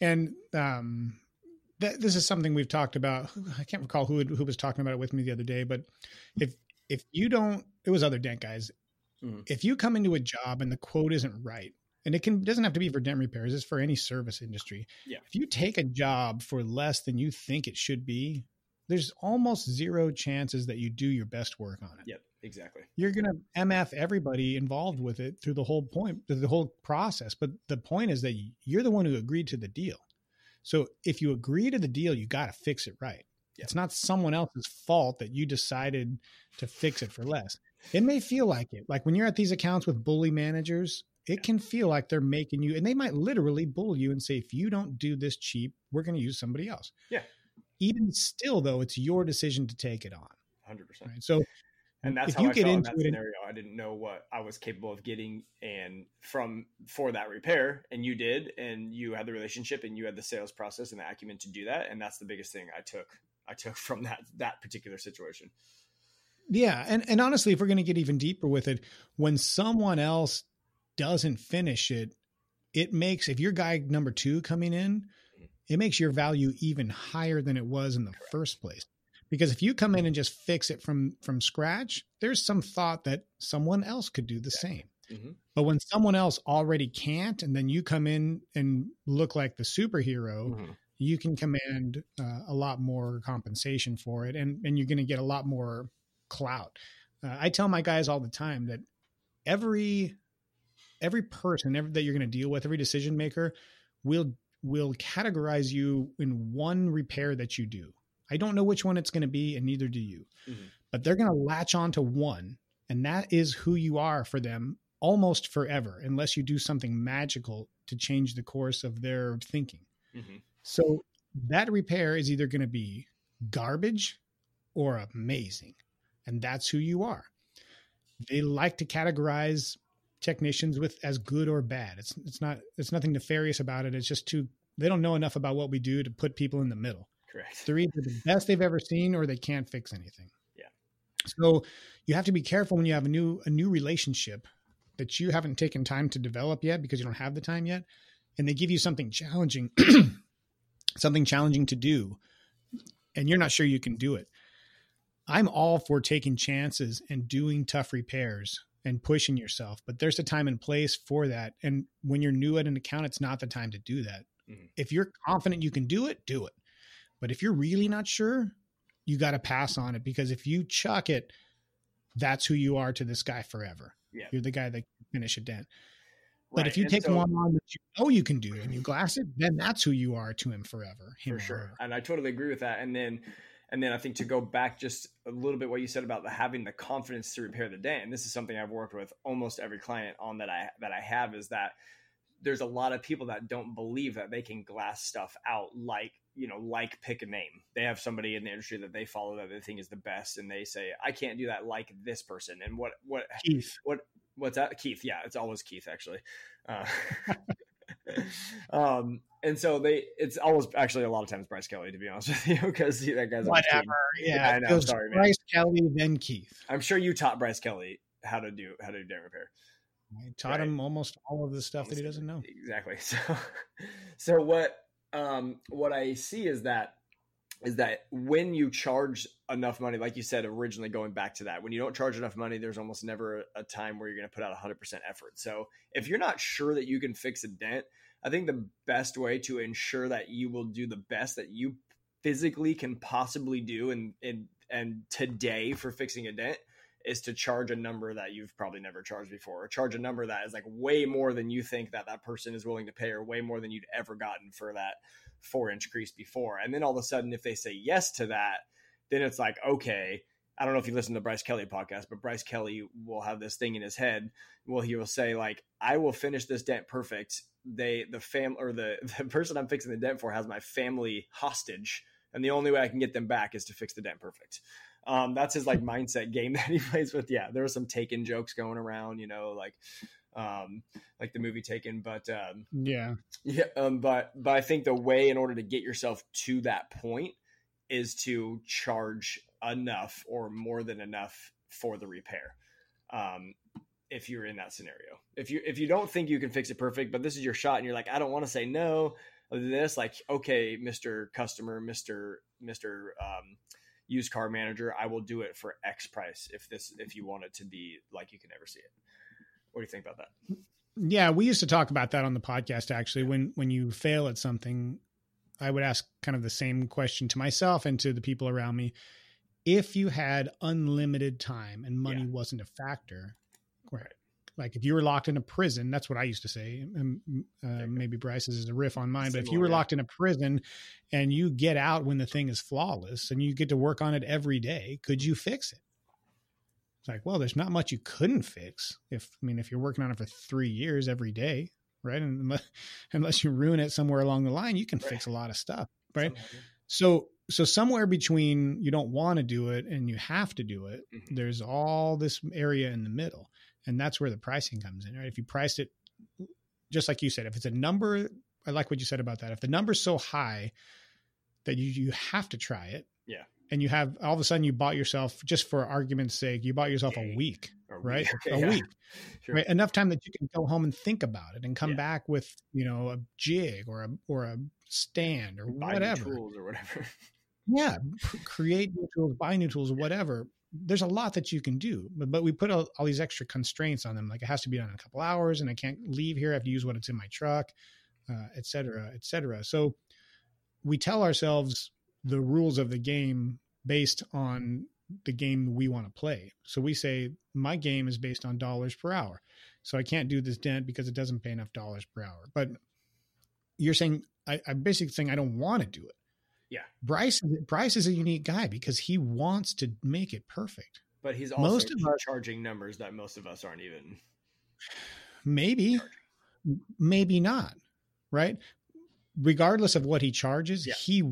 And um, th- this is something we've talked about. I can't recall who who was talking about it with me the other day, but if if you don't, it was other dent guys. Mm-hmm. If you come into a job and the quote isn't right, and it can doesn't have to be for dent repairs, it's for any service industry. Yeah. If you take a job for less than you think it should be, there's almost zero chances that you do your best work on it. Yep, exactly. You're going to MF everybody involved with it through the whole point, the whole process. But the point is that you're the one who agreed to the deal. So if you agree to the deal, you got to fix it right. Yep. It's not someone else's fault that you decided to fix it for less. It may feel like it. Like when you're at these accounts with bully managers, it can feel like they're making you, and they might literally bully you and say, if you don't do this cheap, we're going to use somebody else. Yeah even still though it's your decision to take it on 100% right? so and that's how you I get into in that scenario. I didn't know what I was capable of getting, and from for that repair, and you did, and you had the relationship, and you had the sales process and the acumen to do that, and that's the biggest thing I took. I took [LAUGHS] from that that particular situation. Yeah, and and honestly, if we're going to get even deeper with it, when someone else doesn't finish it, it makes if your guy number two coming in it makes your value even higher than it was in the Correct. first place. Because if you come in and just fix it from from scratch, there's some thought that someone else could do the yeah. same. Mm-hmm. But when someone else already can't, and then you come in and look like the superhero, mm-hmm. You can command uh, a lot more compensation for it, and and you're going to get a lot more clout. Uh, I tell my guys all the time that every every person every, that you're going to deal with, every decision maker, will will categorize you in one repair that you do. I don't know which one it's going to be, and neither do you. Mm-hmm. But they're going to latch on to one, and that is who you are for them almost forever, unless you do something magical to change the course of their thinking. Mm-hmm. So that repair is either going to be garbage or amazing, and that's who you are. They like to categorize technicians with as good or bad. It's it's not it's nothing nefarious about it. It's just too they don't know enough about what we do to put people in the middle. Correct. They're either the best they've ever seen or they can't fix anything. Yeah. So you have to be careful when you have a new a new relationship that you haven't taken time to develop yet because you don't have the time yet, and they give you something challenging, [CLEARS THROAT] something challenging to do, and you're not sure you can do it. I'm all for taking chances and doing tough repairs and pushing yourself. But there's a time and place for that. And when you're new at an account, it's not the time to do that. Mm-hmm. If you're confident you can do it, do it. But if you're really not sure, you got to pass on it because if you chuck it, that's who you are to this guy forever. Yeah. You're the guy that can finish a dent. But right. if you and take so, one on that you know you can do and you glass it, then that's who you are to him forever. Him for sure. Her. And I totally agree with that. And then and then I think to go back just a little bit what you said about the having the confidence to repair the dent, and this is something I've worked with almost every client on that I that I have is that there's a lot of people that don't believe that they can glass stuff out like you know like pick a name they have somebody in the industry that they follow that they think is the best and they say i can't do that like this person and what what Keith. what what's that keith yeah it's always keith actually uh, [LAUGHS] um and so they it's always actually a lot of times bryce kelly to be honest with [LAUGHS] you because that guy's on the team. Whatever. Yeah, [LAUGHS] Yeah, I know. Sorry, man. Bryce Kelly, then Keith. i'm sure you taught bryce kelly how to do how to do dent repair I taught Right. him almost all of the stuff that he doesn't know. exactly so so what um what i see is that is that when you charge enough money like you said originally going back to that when you don't charge enough money there's almost never a time where you're going to put out 100% effort. So if you're not sure that you can fix a dent i think the best way to ensure that you will do the best that you physically can possibly do and and and today for fixing a dent is to charge a number that you've probably never charged before or charge a number that is like way more than you think that that person is willing to pay or way more than you'd ever gotten for that four inch crease before. And then all of a sudden if they say yes to that then it's like okay i don't know if you listen to bryce kelly podcast but bryce kelly will have this thing in his head well he will say like i will finish this dent perfect. They the fam or the [LAUGHS] the person i'm fixing the dent for has my family hostage and the only way i can get them back is to fix the dent perfect um, that's his like mindset game [LAUGHS] that he plays with. Yeah, there were some Taken jokes going around, you know, like um, like the movie Taken, but um, Yeah. yeah, um, but but I think the way in order to get yourself to that point is to charge enough or more than enough for the repair. Um, if you're in that scenario, if you if you don't think you can fix it perfect, but this is your shot, and you're like, I don't want to say no. This like, okay, Mister Customer, Mister Mister um, Used Car Manager, I will do it for X price if this if you want it to be like you can never see it. What do you think about that? Yeah, we used to talk about that on the podcast actually. When when you fail at something, I would ask kind of the same question to myself and to the people around me. If you had unlimited time and money Yeah. wasn't a factor. Like if you were locked in a prison, that's what I used to say. And uh, maybe Bryce's is a riff on mine, but if you were yeah. locked in a prison and you get out when the thing is flawless and you get to work on it every day, could you fix it? It's like, well, there's not much you couldn't fix. If I mean, if you're working on it for three years every day, right? And unless, [LAUGHS] unless you ruin it somewhere along the line, you can Right. fix a lot of stuff, right? So, so somewhere between you don't want to do it and you have to do it. Mhm. there's all this area in the middle, and that's where the pricing comes in, right? If you priced it, just like you said, if it's a number, I like what you said about that. If the number's so high that you you have to try it, Yeah. and you have all of a sudden you bought yourself just for argument's sake, you bought yourself a week, Or right? okay, a yeah. week, [LAUGHS] Sure. right? Enough time that you can go home and think about it and come Yeah. back with you know a jig or a or a stand or Buy new whatever tools or whatever. [LAUGHS] yeah create new tools buy new tools whatever there's a lot that you can do but, but we put all, all these extra constraints on them like it has to be done in a couple hours and i can't leave here i have to use what it's in my truck uh, et cetera et cetera. So we tell ourselves the rules of the game based on the game we want to play. So we say my game is based on dollars per hour. So i can't do this dent because it doesn't pay enough dollars per hour. But you're saying I, basically saying i don't want to do it Yeah. Bryce Bryce is a unique guy because he wants to make it perfect. But he's also Most of us- charging numbers that most of us aren't even. Maybe, charging. maybe not, right? Regardless of what he charges, Yeah. he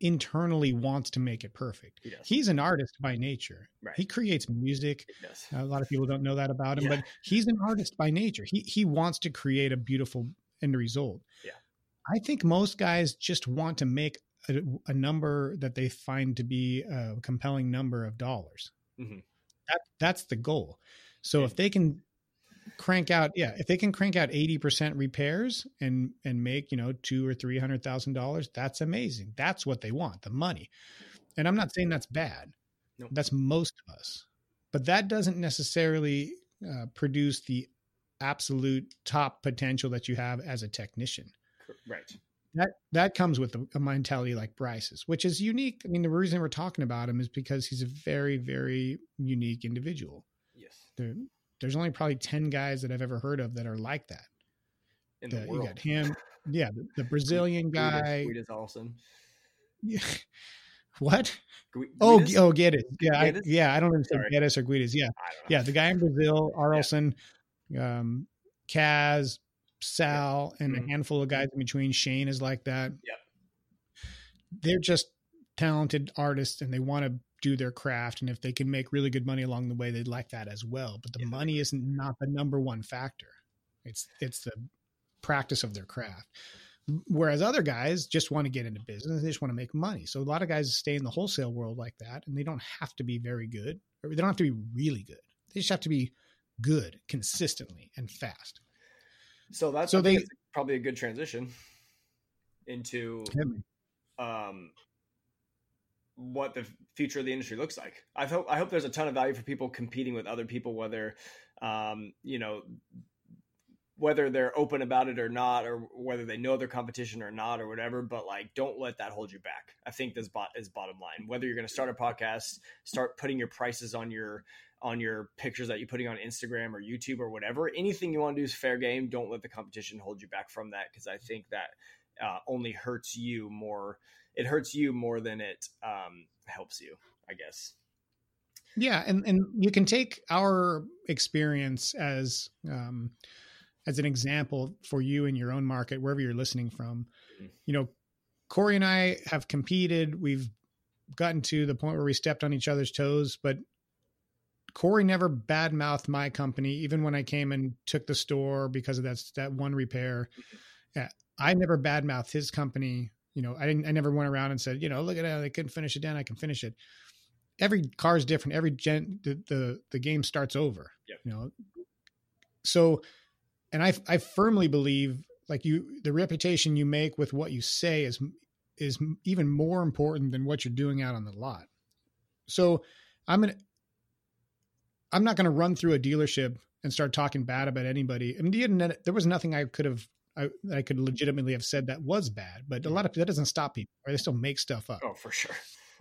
internally wants to make it perfect. He. He's an artist by nature. right. He creates music. He. A lot of people don't know that about him, Yeah. but he's an artist by nature. He he wants to create a beautiful end result. Yeah. I think most guys just want to make a, a number that they find to be a compelling number of dollars. Mhm. That that's the goal. So Yeah. if they can crank out, yeah, if they can crank out eighty percent repairs and and make you know two or three hundred thousand dollars, that's amazing. That's what they want, the money. And I'm not saying that's bad. No. That's most of us, but that doesn't necessarily uh, produce the absolute top potential that you have as a technician. Right. That that comes with a, mentality like Bryce's, which is unique. I mean, the reason we're talking about him is because he's a very, very unique individual. Yes. There, there's only probably ten guys that I've ever heard of that are like that. In The- the you got him, yeah, the, the [LAUGHS] Brazilian guy. [LAUGHS] Guidas Olsen. Yeah. What? Oh, oh, get it. Yeah, I, yeah. I don't understand Sorry. Geddes or Guidas. Yeah, I don't know. yeah. The guy in Brazil, Arlson, um, Kaz, Sal and Mhm. a handful of guys in between. Shane is like that. Yep. They're just talented artists and they want to do their craft. And if they can make really good money along the way, they'd like that as well. But the Yeah. money isn't not the number one factor. It's it's the practice of their craft. Whereas other guys just want to get into business, they just want to make money. So a lot of guys stay in the wholesale world like that, and they don't have to be very good, or they don't have to be really good. They just have to be good consistently and fast. So that's So they- probably a good transition into um, what the future of the industry looks like. I hope I hope there's a ton of value for people competing with other people, whether um, you know whether they're open about it or not, or whether they know their competition or not, or whatever. But like, don't let that hold you back. I think this bot is bottom line. Whether you're going to start a podcast, start putting your prices on your on your pictures that you're putting on Instagram or YouTube or whatever, anything you want to do is fair game. Don't let the competition hold you back from that because I think that uh, only hurts you more. It hurts you more than it um, helps you, I guess. Yeah, and and you can take our experience as um, as an example for you in your own market, wherever you're listening from. Mhm. You know, Cory and I have competed. We've gotten to the point where we stepped on each other's toes, but Cory never badmouthed my company, even when I came and took the store because of that that one repair. Mm-hmm. Yeah, I never badmouthed his company. You know, I didn't. I never went around and said, you know, look at how they couldn't finish it down. I can finish it. Every car is different. Every gen, the the, the game starts over. Yep. You know, so, and I I firmly believe like you, the reputation you make with what you say is is even more important than what you're doing out on the lot. So, I'm gonna I'm not going to run through a dealership and start talking bad about anybody. I mean, the internet, there was nothing I could have, I, I could legitimately have said that was bad, but a lot of that doesn't stop people. Right? They still make stuff up. Oh, for sure.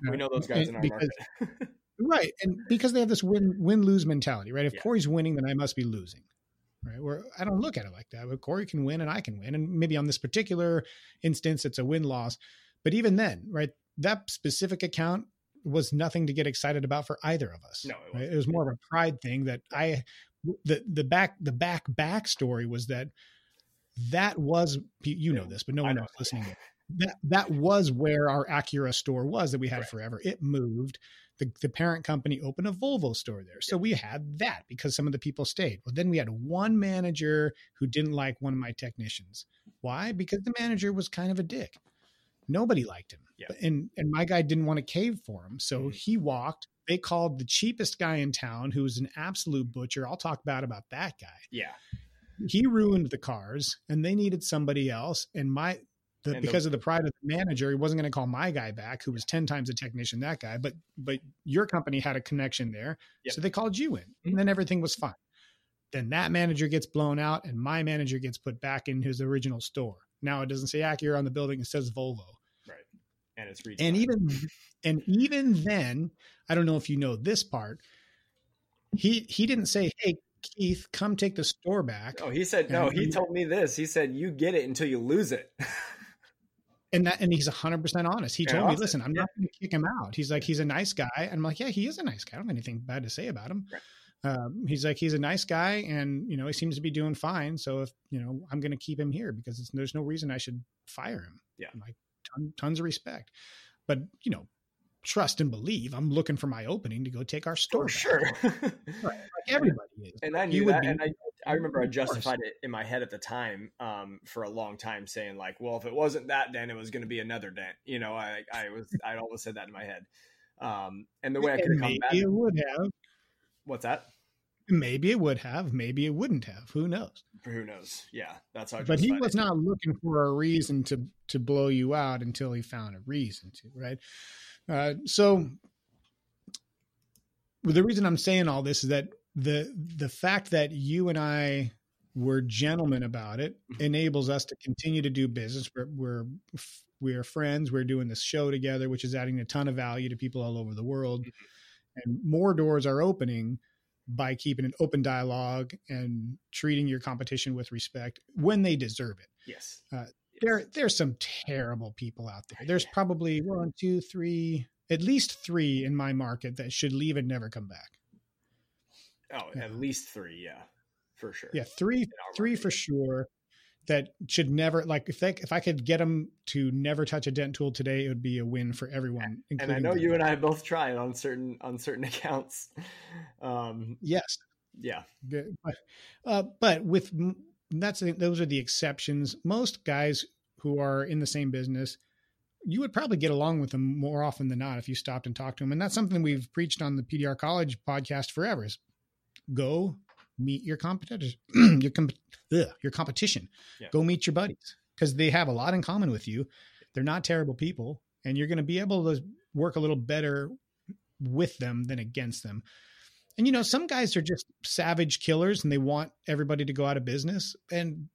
Uh, We know those guys and in our because- market. [LAUGHS] right? And because they have this win win lose mentality, right? If Yeah. Cory's winning, then I must be losing, right? Where I don't look at it like that. But Cory can win and I can win, and maybe on this particular instance, it's a win loss. But even then, right? That specific account was nothing to get excited about for either of us. No, it right? it was more of a pride thing that I the the back the back backstory was that that was you know this, but no one else listening. That that was where our Acura store was that we had Right. forever. It moved. The, the parent company opened a Volvo store there. So we had that because some of the people stayed. Well, then we had one manager who didn't like one of my technicians. Why? Because the manager was kind of a dick. Nobody liked him. Yeah. And and my guy didn't want to cave for him. So Mhm. he walked. They called the cheapest guy in town who was an absolute butcher. I'll talk bad about that guy. yeah. He ruined the cars and they needed somebody else. And my the, And the- because of the pride of the manager, he wasn't going to call my guy back, who was 10 times a technician, that guy. But but your company had a connection there. Yep. So they called you in. And then everything was fine. Then that manager gets blown out and my manager gets put back in his original store. Now it doesn't say Acura on the building, it says Volvo. And it's redesigned. And even and even then, I don't know if you know this part. He he didn't say, "Hey Keith, come take the store back." Oh, he said no. He he- told me this. He said you get it until you lose it. [LAUGHS] And that and he's 100% honest. He Yeah, told me, "Listen, I'm Yeah. not going to kick him out." He's like, "He's a nice guy." And I'm like, "Yeah, he is a nice guy. I don't have anything bad to say about him." Right. Um, he's like, "He's a nice guy and, you know, he seems to be doing fine, so if, you know, I'm going to keep him here because it's, there's no reason I should fire him." Yeah. I'm like ton, tons of respect. But, you know, trust and believe. I'm looking for my opening to go take our store. For back. sure. Like [LAUGHS] everybody is. and I knew that, and I, I remember I justified it in my head at the time um, for a long time, saying like, "Well, if it wasn't that dent, it was going to be another dent." You know, I I was I always said that in my head, um, and the way I could come back. it would have. What's that? Maybe it would have. Maybe it wouldn't have. Who knows? Who knows? Yeah, that's how. But he was it. not looking for a reason to to blow you out until he found a reason to, right? Uh, so the reason I'm saying all this is that the the fact that you and I were gentlemen about it Mhm. enables us to continue to do business. We're, we're we're friends. We're doing this show together, which is adding a ton of value to people all over the world, and more doors are opening by keeping an open dialogue and treating your competition with respect when they deserve it. Yes. Uh, there, there's some terrible people out there. There's probably one, two, three, at least three in my market that should leave and never come back. Oh, at least three. Yeah, for sure. Yeah, three, three market. for sure. That should never like if they if I could get them to never touch a dent tool today, it would be a win for everyone. And I know you and I both tried on certain on certain [LAUGHS] accounts. Um, yes, yeah, but, uh, but with that's those are the exceptions. Most guys who are in the same business, you would probably get along with them more often than not if you stopped and talked to them. And that's something we've preached on the PDR College podcast forever: is go meet your competitors, [CLEARS THROAT] your comp- ugh, your competition. Yeah. Go meet your buddies because they have a lot in common with you. They're not terrible people, and you're going to be able to work a little better with them than against them. And you know, some guys are just savage killers and they want everybody to go out of business. And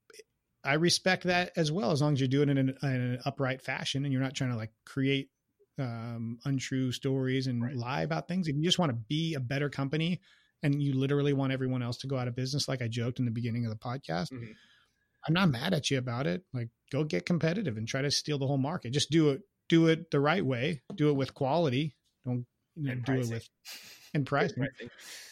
I respect that as well, as long as you're doing it in, an, in an upright fashion and you're not trying to like create um, untrue stories and right. lie about things. If you just want to be a better company and you literally want everyone else to go out of business, like I joked in the beginning of the podcast, mm-hmm. I'm not mad at you about it. Like, go get competitive and try to steal the whole market. Just do it, do it the right way. Do it with quality. Don't you know, do it with and [LAUGHS] pricing.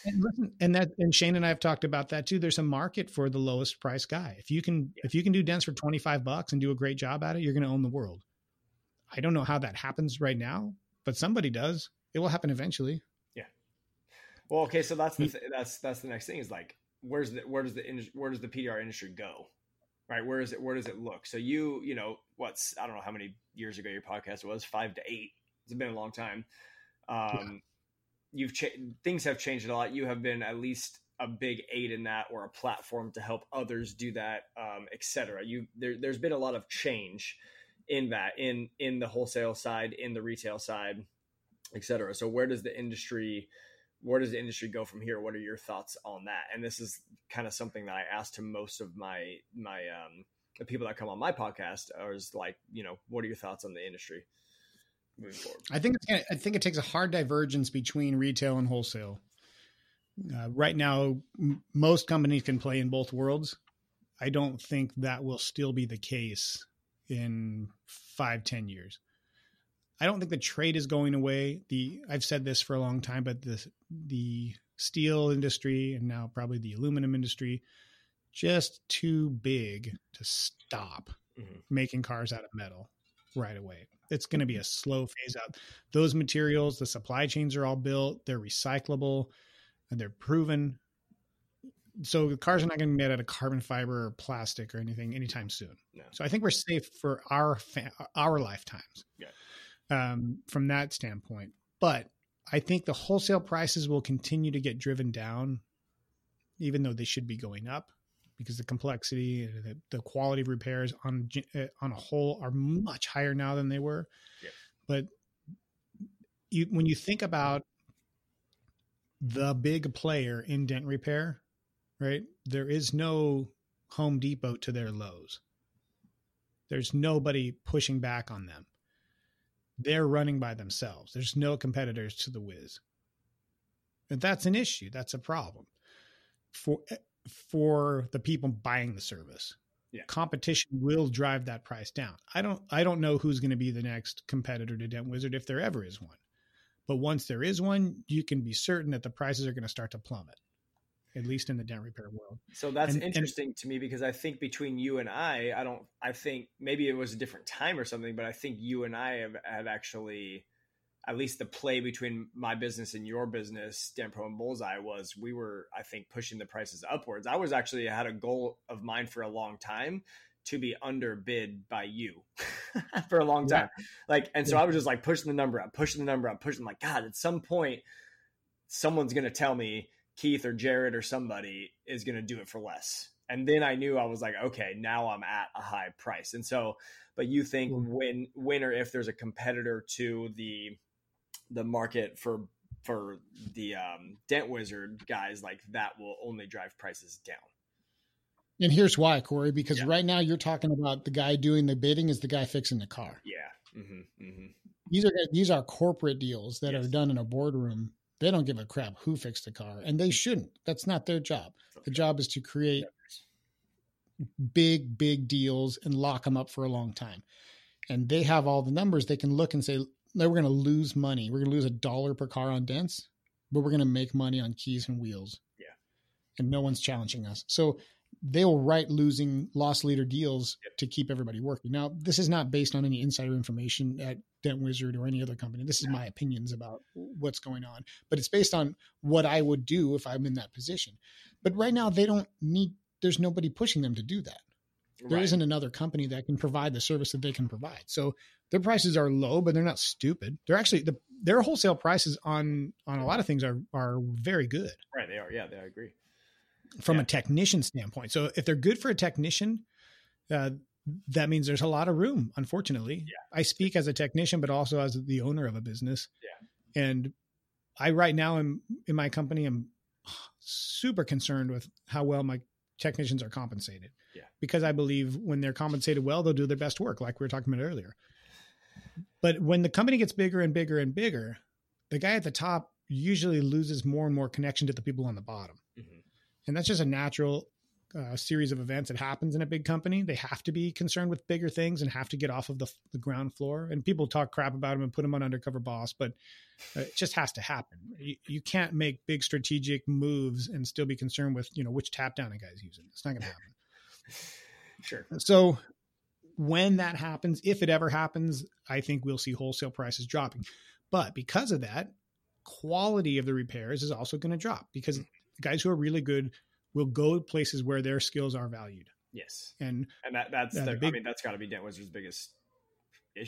and listen, and that and Shane and I have talked about that too. There's a market for the lowest price guy. If you can yeah. if you can do dents for 25 bucks and do a great job at it, you're going to own the world. I don't know how that happens right now, but somebody does. It will happen eventually. Well, okay, so that's the th- that's that's the next thing is like where's the where does the where does the PDR industry go, right? Where is it? Where does it look? So you you know what's I don't know how many years ago your podcast was five to eight. It's been a long time. Um. You've cha- things have changed a lot. You have been at least a big aid in that or a platform to help others do that, um, etc. You there, there's been a lot of change in that in in the wholesale side, in the retail side, etc. So where does the industry where does the industry go from here? What are your thoughts on that? And this is kind of something that I ask to most of my my um, the people that come on my podcast. Is like, you know, what are your thoughts on the industry moving forward? I think it's gonna, I think it takes a hard divergence between retail and wholesale. Uh, right now, m- most companies can play in both worlds. I don't think that will still be the case in five, ten years. I don't think the trade is going away. The I've said this for a long time, but the the steel industry and now probably the aluminum industry just too big to stop mm-hmm. making cars out of metal right away. It's going to be a slow phase out. Those materials, the supply chains are all built, they're recyclable, and they're proven. So the cars are not going to be made out of carbon fiber or plastic or anything anytime soon. No. So I think we're safe for our fa- our lifetimes. Yeah um, from that standpoint. But I think the wholesale prices will continue to get driven down, even though they should be going up because the complexity, the, the quality of repairs on on a whole are much higher now than they were. Yeah. But you, when you think about the big player in dent repair, right? There is no Home Depot to their Lowe's. There's nobody pushing back on them they're running by themselves. There's no competitors to the Whiz. And that's an issue. That's a problem for eh, for the people buying the service. Yeah. Competition will drive that price down. I don't I don't know who's going to be the next competitor to Dent Wizard if there ever is one. But once there is one, you can be certain that the prices are going to start to plummet at least in the dent repair world. So that's and, interesting and, to me because I think between you and I, I don't, I think maybe it was a different time or something, but I think you and I have, have actually, at least the play between my business and your business, Dent Pro and Bullseye, was we were, I think, pushing the prices upwards. I was actually had a goal of mine for a long time to be underbid by you [LAUGHS] for a long time. Yeah. Like, and so yeah. I was just like pushing the number up, pushing the number up, pushing like, God, at some point, someone's going to tell me Keith or Jared or somebody is going to do it for less. And then I knew I was like, okay, now I'm at a high price. And so, but you think mm-hmm. when, when or if there's a competitor to the, the market for, for the um, Dent Wizard guys, like that will only drive prices down. And here's why, Cory, because yeah. right now you're talking about the guy doing the bidding is the guy fixing the car. Yeah. Mm-hmm, mm-hmm. These are these are corporate deals that yes. are done in a boardroom they don't give a crap who fixed the car, and they shouldn't. That's not their job. The job is to create big, big deals and lock them up for a long time. And they have all the numbers. They can look and say, no, we're going to lose money. We're going to lose a dollar per car on dents, but we're going to make money on keys and wheels. Yeah. And no one's challenging us. So they'll write losing loss leader deals Yep. to keep everybody working. Now, this is not based on any insider information at Dent Wizard or any other company. This is my opinions about what's going on, but it's based on what I would do if I'm in that position. But right now, they don't need. There's nobody pushing them to do that. There Right. not another company that can provide the service that they can provide. So their prices are low, but they're not stupid. They're actually the their wholesale prices on on a lot of things are are very good Right. They are. Yeah. They, I agree. from Yeah. a technician standpoint. So if they're good for a technician, uh, that means there's a lot of room. Unfortunately, Yeah. I speak as a technician, but also as the owner of a business. Yeah. and I right now am in my company. I'm super concerned with how well my technicians are compensated. Yeah. because I believe when they're compensated well, they'll do their best work, like we were talking about earlier. But when the company gets bigger and bigger and bigger, the guy at the top usually loses more and more connection to the people on the bottom Mhm. and that's just a natural uh, series of events that happens in a big company. They have to be concerned with bigger things and have to get off of the, the ground floor. And people talk crap about them and put them on undercover boss, but uh, it just has to happen. You, you can't make big strategic moves and still be concerned with you know which tap down a guy's using. It's not going to happen. [LAUGHS] Sure. So when that happens, if it ever happens, I think we'll see wholesale prices dropping. But because of that, quality of the repairs is also going to drop because guys who are really good will go places where their skills are valued. Yes. And And that that's the, the I mean that's got to be Dent Wizard's biggest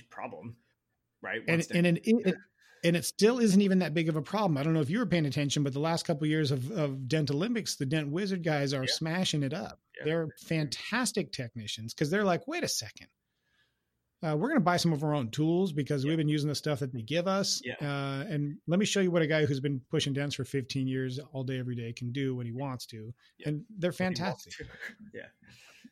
problem, right? and Once and it, it and it still isn't even that big of a problem. I don't know if you were paying attention, but the last couple of years of, of Dent Olympics, the Dent Wizard guys are Yeah. smashing it up. Yeah. They're fantastic technicians because they're like, wait a second. Uh, we're going to buy some of our own tools because Yeah. we've been using the stuff that they give us. Yeah. Uh, and let me show you what a guy who's been pushing dents for 15 years all day, every day can do when he wants to. Yeah. And they're If he wants fantastic. [LAUGHS] yeah.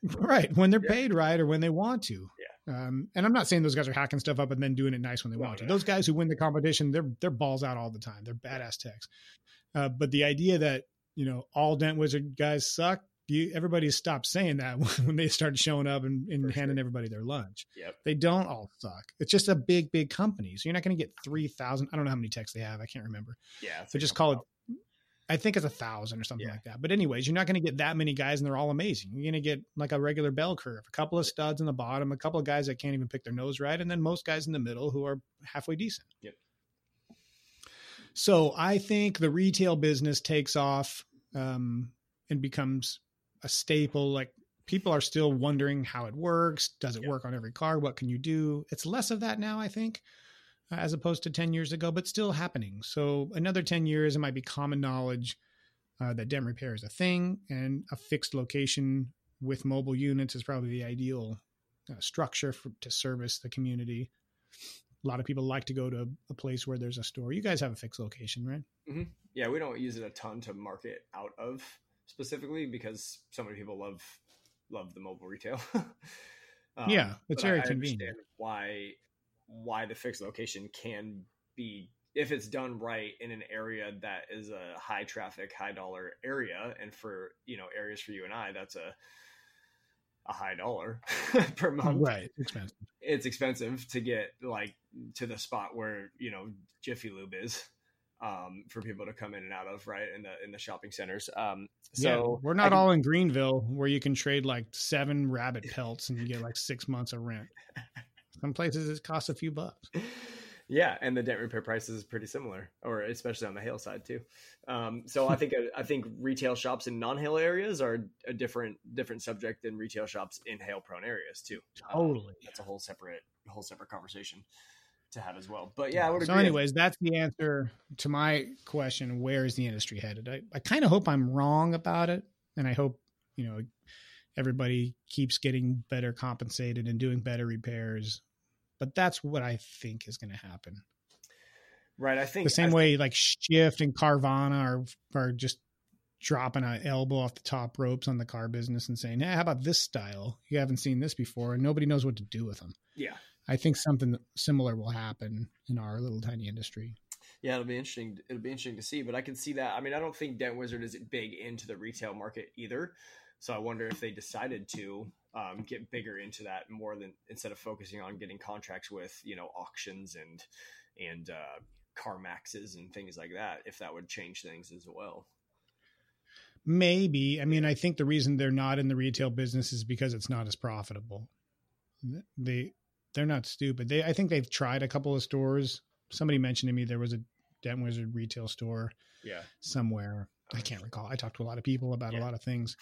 [LAUGHS] right. When they're Yeah. paid right or when they want to. Um, and I'm not saying those guys are hacking stuff up and then doing it nice when they want to. Those guys who win the competition, they're they're balls out all the time. They're badass techs. Uh, but the idea that you know all Dent Wizard guys suck, you everybody stopped saying that [LAUGHS] when they started showing up and, and handing sure. everybody their lunch. Yep. They don't all suck. It's just a big, big company, so you're not going to get three thousand. I don't know how many techs they have. I can't remember. Yeah. So just call it. I think it's a thousand or something Yeah. like that. But anyways, you're not going to get that many guys, and they're all amazing. You're going to get like a regular bell curve, a couple of studs in the bottom, a couple of guys that can't even pick their nose right, and then most guys in the middle who are halfway decent. Yep. So I think the retail business takes off um, and becomes a staple. Like people are still wondering how it works. Does it Yep. work on every car? What can you do? It's less of that now, I think uh, as opposed to 10 years ago, but still happening. So another 10 years, it might be common knowledge uh, that dent repair is a thing and a fixed location with mobile units is probably the ideal uh, structure for, to service the community. A lot of people like to go to a place where there's a store. You guys have a fixed location, right? Yeah, we don't use it a ton to market out of specifically because so many people love love the mobile retail. [LAUGHS] Um, Yeah, it's very I convenient. Why why the fixed location can be if it's done right in an area that is a high traffic, high dollar area, and for you know areas for you and I, that's a a high dollar [LAUGHS] per month. Right. Expensive. It's expensive to get like to the spot where you know Jiffy Lube is um, for people to come in and out of, right in the in the shopping centers. Um, yeah, so we're not can- all in Greenville where you can trade like seven rabbit pelts and you get like six months of rent. [LAUGHS] Some places it costs a few bucks. Yeah, and the dent repair prices is pretty similar, or especially on the hail side too. Um, so I think I think retail shops in non-hail areas are a different different subject than retail shops in hail prone areas too. Um, Totally. that's a whole separate whole separate conversation to have as well. But yeah, I would So, anyways, that's the answer to my question. Where is the industry headed? I, I kind of hope I'm wrong about it, and I hope you know everybody keeps getting better compensated and doing better repairs. But that's what I think is going to happen. right? I think The same I- way, like Shift and Carvana are are just dropping an elbow off the top ropes on the car business and saying, "Hey, how about this style? You haven't seen this before," and nobody knows what to do with them. Yeah, I think something similar will happen in our little tiny industry. Yeah, it'll be interesting. It'll be interesting to see, but I can see that. I mean, I don't think Dent Wizard is big into the retail market either. So I wonder if they decided to um, get bigger into that more than instead of focusing on getting contracts with you know auctions and and uh, car maxes and things like that. If that would change things as well. maybe. I mean, I think the reason they're not in the retail business is because it's not as profitable. They they're not stupid. They I think they've tried a couple of stores. Somebody mentioned to me there was a Dent Wizard retail store Yeah. somewhere. I can't recall. I talked to a lot of people about a lot of things.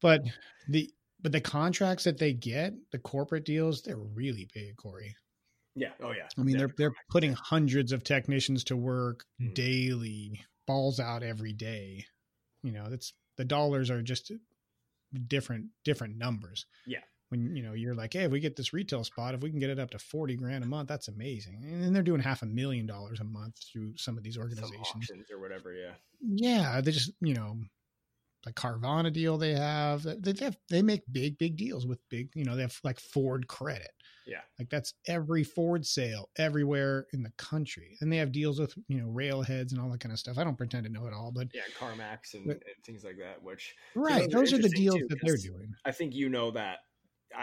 But the but the contracts that they get, the corporate deals, they're really big, Cory. Yeah. Oh yeah. I mean, Yeah. they're they're putting hundreds of technicians to work Mhm. daily, balls out every day. You know, that's the dollars are just different different numbers. Yeah. When you know you're like, hey, if we get this retail spot, if we can get it up to forty grand a month, that's amazing. And then they're doing half a million dollars a month through some of these organizations. or whatever. Yeah. Yeah, they just you know, the Carvana deal they have, they they have they make big big deals with big you know they have like Ford Credit. Yeah. Like that's every Ford sale everywhere in the country, and they have deals with you know railheads and all that kind of stuff. I don't pretend to know it all, but Yeah. CarMax and, But- and things like that. Which right, those are those are the deals too, that they're doing. I think you know that,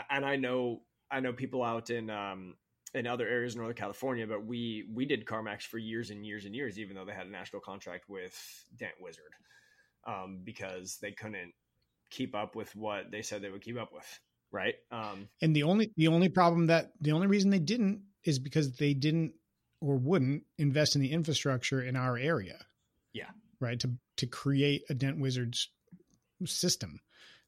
and I know I know people out in um in other areas in Northern California, but we we did CarMax for years and years and years, even though they had a national contract with Dent Wizard, um, because they couldn't keep up with what they said they would keep up with, right? Um, And the only the only problem that the only reason they didn't is because they didn't or wouldn't invest in the infrastructure in our area. Yeah. Right to to create a Dent Wizards system.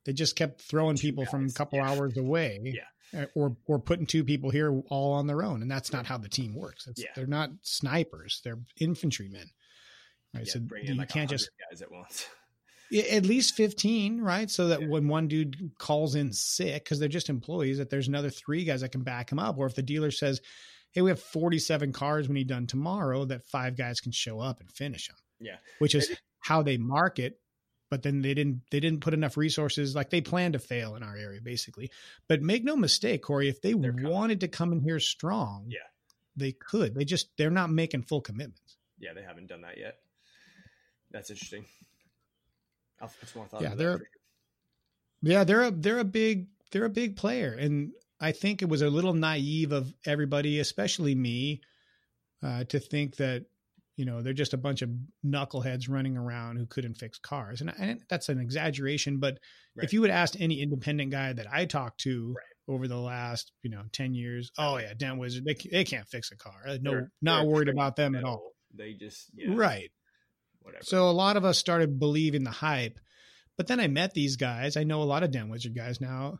They just kept throwing Two people from a couple yeah. hours away. [LAUGHS] Yeah. uh, Or or putting two people here all on their own, and that's not how the team works. Yeah. They're not snipers; they're infantrymen. Right, yeah, so you like can't just guys at once. [LAUGHS] At least 15 right so that Yeah. when one dude calls in sick because they're just employees that there's another three guys that can back him up or if the dealer says hey we have 47 cars we need done tomorrow that five guys can show up and finish them Yeah. which is Maybe- how they market but then they didn't they didn't put enough resources like they planned to fail in our area basically but make no mistake cory if they They're coming. wanted to come in here strong Yeah. they could they just they're not making full commitments Yeah, they haven't done that yet. That's interesting. I'll put some more thought. Yeah, they're-. Yeah, they're a they're a big they're a big player, and I think it was a little naive of everybody, especially me, uh, to think that you know they're just a bunch of knuckleheads running around who couldn't fix cars, and, and that's an exaggeration. But Right. if you would ask any independent guy that I talked to Right. over the last you know ten years, oh yeah, Dent Wizard, they they can't fix a car. Uh, No, They're- not they're worried about them at all. They just yeah, Right. Whatever. So a lot of us started believing the hype. But then I met these guys. I know a lot of Dent Wizard guys now.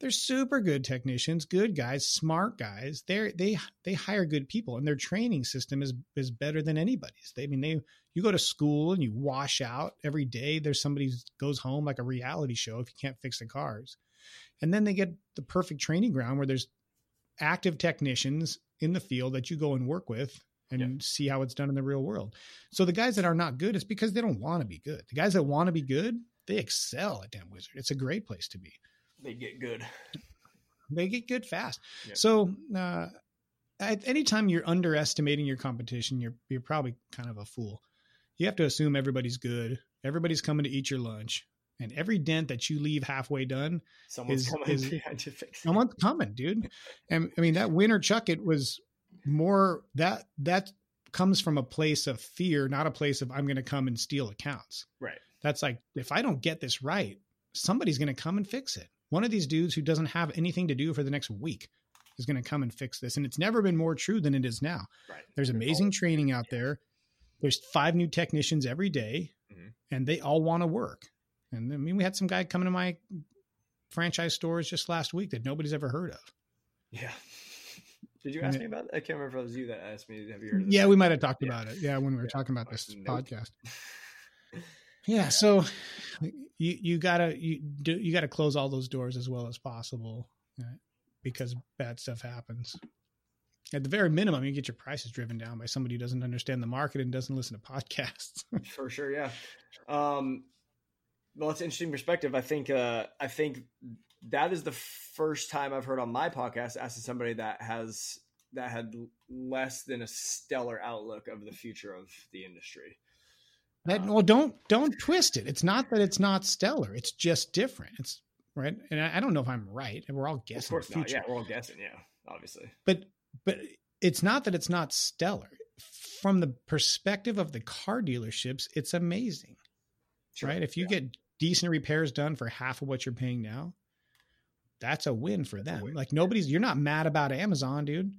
They're super good technicians, good guys, smart guys. They're they they hire good people and their training system is is better than anybody's. They I mean they you go to school and you wash out every day. There's somebody who goes home like a reality show if you can't fix the cars. And then they get the perfect training ground where there's active technicians in the field that you go and work with and Yeah. see how it's done in the real world. So the guys that are not good, it's because they don't want to be good. The guys that want to be good, they excel at Dent Wizard. It's a great place to be. They get good. They get good fast. So uh, at any time you're underestimating your competition, you're you're probably kind of a fool. You have to assume everybody's good. Everybody's coming to eat your lunch, and every dent that you leave halfway done, Someone's Is- coming is- [LAUGHS] to fix it. someone's coming, dude. And I mean that winner chuck it was more that that comes from a place of fear, not a place of I'm going to come and steal accounts. Right. That's like if I don't get this right, somebody's going to come and fix it. One of these dudes who doesn't have anything to do for the next week is going to come and fix this, and it's never been more true than it is now. Right. There's amazing all- training out there. There's five new technicians every day, Mhm. and they all want to work. And I mean, we had some guy come to my franchise stores just last week that nobody's ever heard of. Yeah. [LAUGHS] Did you And ask it- me about? That? I can't remember if it was you that asked me. Have you heard? Yeah, we might have talked Yeah. about it. Yeah, when we were Yeah. talking about this nope. podcast. [LAUGHS] Yeah, so you you gotta you do you gotta close all those doors as well as possible uh, because bad stuff happens. At the very minimum, you get your prices driven down by somebody who doesn't understand the market and doesn't listen to podcasts. [LAUGHS] for sure. Yeah. Um, well, that's an interesting perspective. I think. Uh, I think that is the first time I've heard on my podcast asking somebody that has that had less than a stellar outlook of the future of the industry. That, Um, well, don't don't twist it. It's not that it's not stellar. It's just different. It's right, and I, I don't know if I'm right. And we're all guessing. of course the not. Yeah, we're all guessing. Yeah, obviously. but but it's not that it's not stellar from the perspective of the car dealerships it's amazing Sure. right? If you Yeah. get decent repairs done for half of what you're paying now, that's a win for them. win. Like nobody's, you're not mad about Amazon, dude.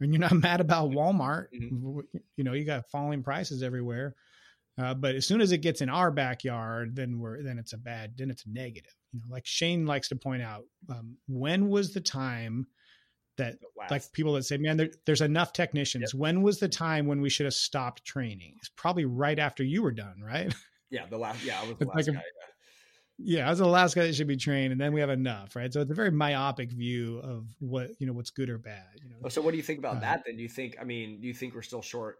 And you're not [LAUGHS] mad about Walmart. Mhm. You know, you got falling prices everywhere. Uh, but as soon as it gets in our backyard, then we're then it's a bad, then it's a negative. You know, like Shane likes to point out, um, when was the time that Last- like people that say, "Man, there, there's enough technicians." When was the time when we should have stopped training? It's probably right after you were done, right? [LAUGHS] yeah, the last. Yeah, I was the last like a- guy. yeah, I was the last guy that should be trained, and then we have enough, right? So it's a very myopic view of what you know what's good or bad. You know, So what do you think about Uh, that then? Do you think I mean, do you think we're still short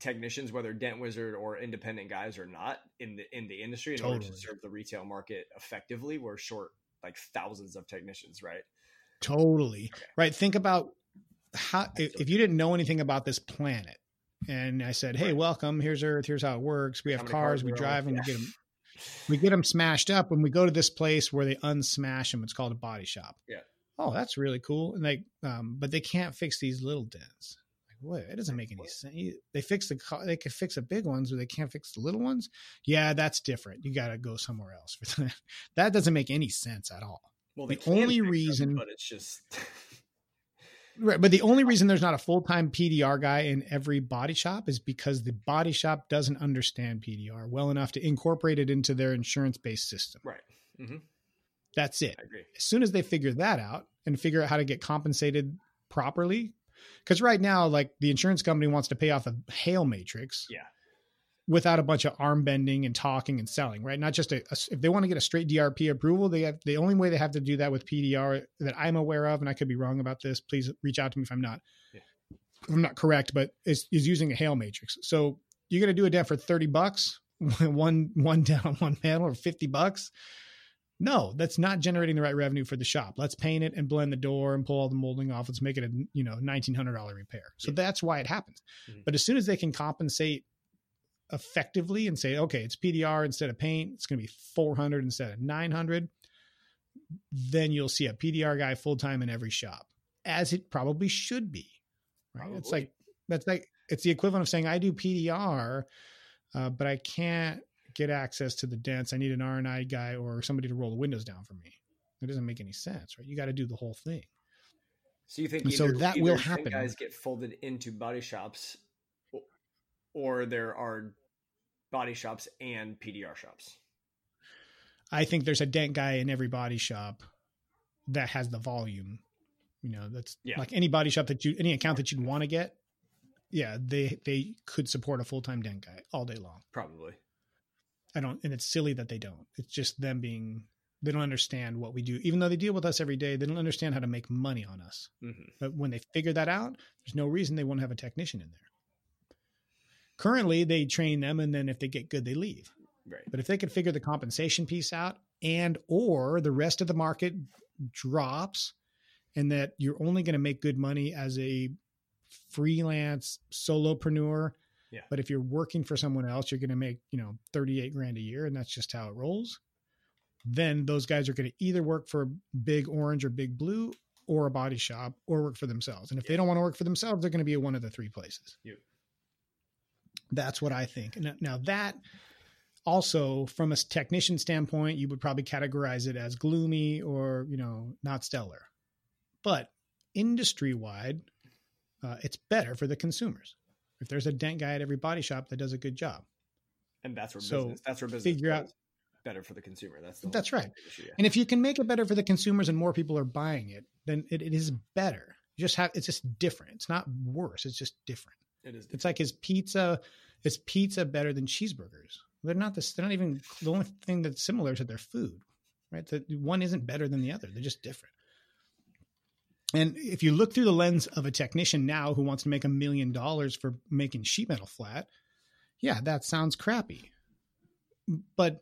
technicians, whether Dent Wizard or independent guys or not in the in the industry in order to serve the retail market effectively? We're short like thousands of technicians, right? totally Okay. right. Think about how if, you didn't know anything about this planet, and I said, "Hey, Right. welcome. Here's Earth. Here's how it works. We have cars. cars we we drive them. Yeah. We get them. We get them smashed up. When we go to this place where they unsmash them, it's called a body shop. Yeah. Oh, that's really cool. And they, um, but they can't fix these little dents. What? It doesn't make any sense. They fix the car. They can fix the big ones, but they can't fix the little ones. Yeah, that's different. You got to go somewhere else for [LAUGHS] that. That doesn't make any sense at all. Well, The only fix them, reason- but it's just [LAUGHS] Right, but the only reason there's not a full time PDR guy in every body shop is because the body shop doesn't understand PDR well enough to incorporate it into their insurance based system. right. hmm That's it. As soon as they figure that out and figure out how to get compensated properly, because right now, like the insurance company wants to pay off a hail matrix, Yeah. without a bunch of arm bending and talking and selling, right? Not just a, a- if they want to get a straight DRP approval, they have the only way they have to do that with PDR that I'm aware of, and I could be wrong about this. Please reach out to me if I'm not. Yeah. if I'm not correct, but is is using a hail matrix. So you're gonna do a dent for thirty bucks, [LAUGHS] one one down on one panel, or fifty bucks. No, that's not generating the right revenue for the shop. Let's paint it and blend the door and pull all the molding off. Let's make it a you know nineteen hundred dollar repair. So Yeah. that's why it happens. Mhm. But as soon as they can compensate effectively and say, okay, it's PDR instead of paint, it's going to be 400 instead of 900, then you'll see a PDR guy full time in every shop, as it probably should be. Right? It's like that's like it's the equivalent of saying I do PDR, uh, but I can't get access to the dents. I need an R and I guy or somebody to roll the windows down for me. It doesn't make any sense, right? You got to do the whole thing. So you think And so that will happen. Guys get folded into body shops, or there are body shops and PDR shops. I think there's a dent guy in every body shop that has the volume. You know, that's Yeah. like any body shop that you, any account that you'd want to get. Yeah, they they could support a full time dent guy all day long. Probably. I don't, and it's silly that they don't. It's just them being they don't understand what we do, even though they deal with us every day. They don't understand how to make money on us. hmm But when they figure that out, there's no reason they won't have a technician in there. Currently, they train them, and then if they get good, they leave. Right. But if they could figure the compensation piece out and or the rest of the market drops and that you're only going to make good money as a freelance solopreneur. Yeah. But if you're working for someone else, you're going to make, you know, 38 grand a year and that's just how it rolls. Then those guys are going to either work for Big Orange or Big Blue or a body shop or work for themselves. And if they don't want to work for themselves, they're going to be at one of the three places. Yeah. That's what I think. Now, now that also from a technician standpoint, you would probably categorize it as gloomy or, you know, not stellar. But industry wide, uh, it's better for the consumers. If there's a dent guy at every body shop that does a good job. And that's where So, business. That's where business. figure out- better for the consumer. That's the That's right. issue, yeah. And if you can make it better for the consumers and more people are buying it, then it, it is better. You just have it's just different. It's not worse. It's just different. It is. It's like is pizza is pizza better than cheeseburgers? They're not this. They're not even the only thing that's similar to their food, right? The one isn't better than the other. They're just different. And if you look through the lens of a technician now who wants to make a million dollars for making sheet metal flat, yeah, that sounds crappy. But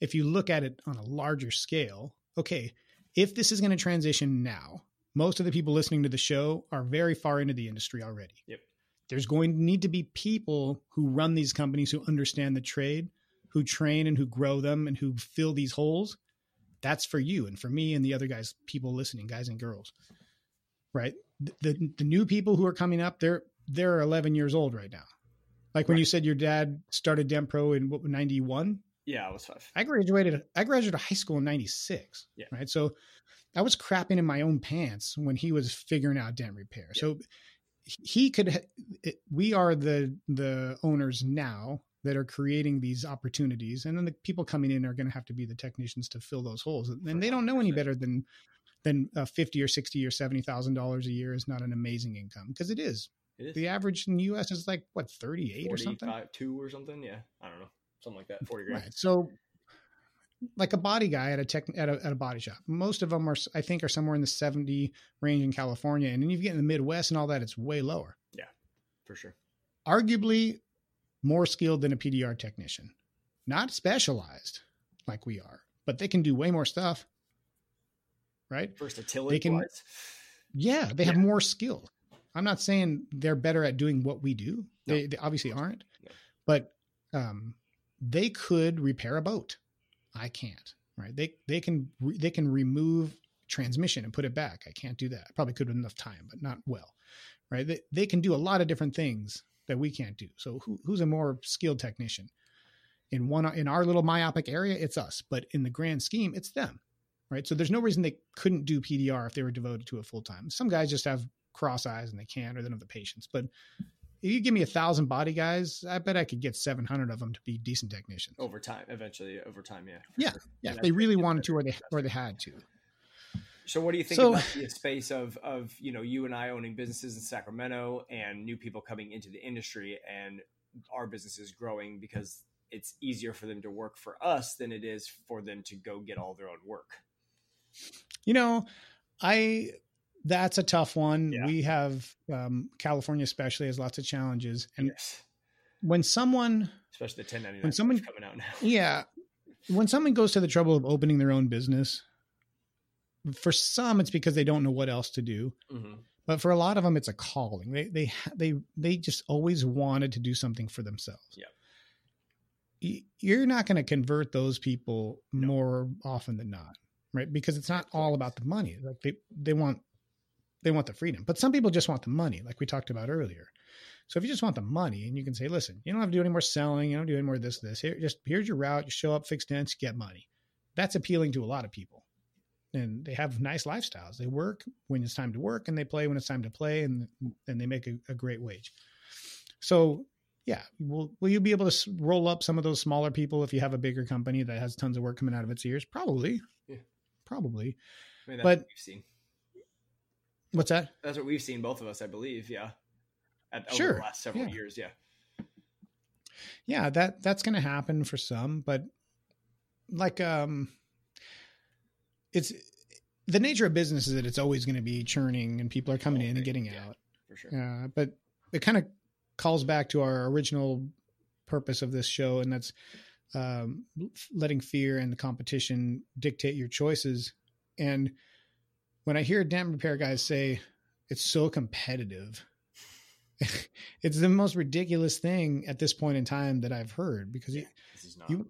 if you look at it on a larger scale, okay, if this is going to transition now, most of the people listening to the show are very far into the industry already. Yep. There's going to need to be people who run these companies who understand the trade, who train and who grow them and who fill these holes. That's for you and for me and the other guys, people listening, guys and girls. Right? The the, the new people who are coming up, they're they're 11 years old right now. Like when Right. you said your dad started Dent Pro in what 91? Yeah, I was five. I graduated. I graduated high school in '96. Yeah. Right. So I was crapping in my own pants when he was figuring out dent repair. Yeah. So he could. It, we are the the owners now that are creating these opportunities, and then the people coming in are going to have to be the technicians to fill those holes, and they don't know any better than than uh, fifty or sixty or seventy thousand dollars a year is not an amazing income because it is. It is The average in the U.S. is like what thirty eight or something. two or something. Yeah, I don't know, something like that. Forty grand. Right. So, like a body guy at a tech at a, at a body shop, most of them are, I think, are somewhere in the seventy range in California, and then you get in the Midwest and all that, it's way lower. Yeah, for sure. Arguably, more skilled than a PDR technician, not specialized like we are, but they can do way more stuff. Right? Versatility can- wise. Yeah, they have more skill. I'm not saying they're better at doing what we do. No. They, they obviously aren't. No. But um, they could repair a boat. I can't. Right? They they can re- they can remove transmission and put it back. I can't do that. I probably could with enough time, but not well. Right? They they can do a lot of different things that we can't do. So who, who's a more skilled technician? In one in our little myopic area, it's us. But in the grand scheme, it's them right? So there's no reason they couldn't do PDR if they were devoted to it full time. Some guys just have cross eyes and they can't, or they don't have the patience. But if you give me a thousand body guys, I bet I could get 700 of them to be decent technicians. over time. Eventually, over time. Yeah. Yeah, sure. yeah, if they really wanted to, or they or they had to. So what do you think So- about the space of of you know you and I owning businesses in Sacramento and new people coming into the industry and our businesses growing because it's easier for them to work for us than it is for them to go get all their own work. You know, I that's a tough one. Yeah. We have um, California, especially, has lots of challenges, and yes. when someone Especially the 1099 When someone- coming out now. [LAUGHS] Yeah. When someone goes to the trouble of opening their own business, for some it's because they don't know what else to do. hmm But for a lot of them it's a calling. They they they they just always wanted to do something for themselves. Yeah. You're not going to convert those people No. more often than not, right? Because it's not all about the money. Like they they want they want the freedom. But some people just want the money, like we talked about earlier. So if you just want the money and you can say, listen, you don't have to do any more selling, you don't do any more this, this. Here, just here's your route. You show up, fix dents, get money. That's appealing to a lot of people. And they have nice lifestyles. They work when it's time to work and they play when it's time to play and and they make a, a great wage. So yeah, will will you be able to roll up some of those smaller people if you have a bigger company that has tons of work coming out of its ears? Probably. Probably. I mean, that's But- what we've seen. What's that? That's what we've seen, both of us, I believe. Yeah. At, over Sure. the last several Yeah. years. Yeah. yeah that that's going to happen for some but like um it's the nature of business is that it's always going to be churning and people are coming in and getting yeah. out For sure. uh, but it kind of calls back to our original purpose of this show and that's um, letting fear and the competition dictate your choices and when i hear dent repair guys say it's so competitive [LAUGHS] it's the most ridiculous thing at this point in time that i've heard because Yeah. it- This is not. you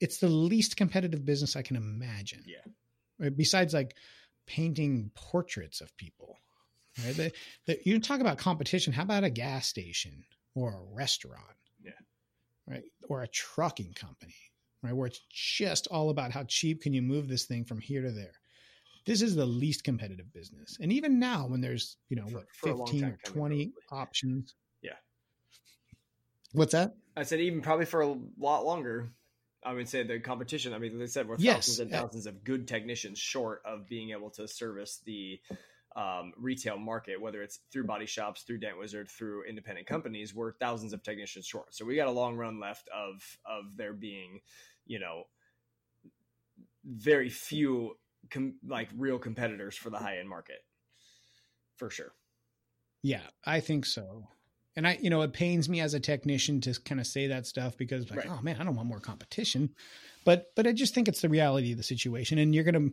it's the least competitive business i can imagine yeah. right? besides like painting portraits of people right the, the, you talk about competition how about a gas station or a restaurant. Right or a trucking company right where it's just all about how cheap can you move this thing from here to there this is the least competitive business and even now when there's you know For- what for 15 or 20 probably. options Yeah. what's that I said even probably for a lot longer. I would say the competition. I mean, they said we're Yes. thousands and Yeah. thousands of good technicians short of being able to service the um, retail market, whether it's through body shops, through Dent Wizard, through independent companies. We're thousands of technicians short. So we got a long run left of of there being, you know, very few com- like real competitors for the high end market, for sure. Yeah, I think so. And I, you know, it pains me as a technician to kind of say that stuff because, like, Right. oh man, I don't want more competition. But, but I just think it's the reality of the situation. And you're gonna,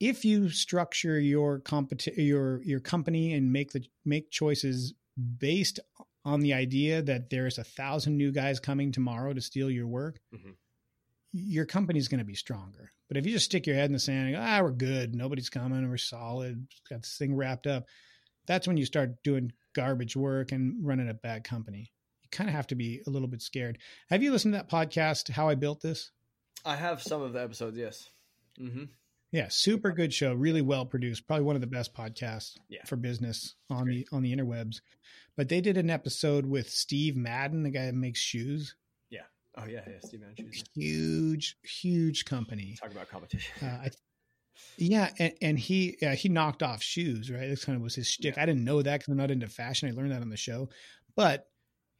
if you structure your competi- your your company and make the make choices based on the idea that there's a thousand new guys coming tomorrow to steal your work, Mhm. your company's going to be stronger. But if you just stick your head in the sand and go, ah, we're good, nobody's coming, we're solid, got this thing wrapped up, that's when you start doing garbage work and running a bad company. You kind of have to be a little bit scared. Have you listened to that podcast, How I Built This? I have some of the episodes. Yes. Mm-hmm. Yeah, super good show, really well produced. Probably one of the best podcasts Yeah. for business on the on the interwebs. But they did an episode with Steve Madden, the guy that makes shoes. Yeah. Oh yeah, yeah. Steve Mann Huge, huge company. Talk about competition. Uh, I, yeah, and, and he uh, he knocked off shoes, right? That's kind of was his shtick. I didn't know that because I'm not into fashion. I learned that on the show, but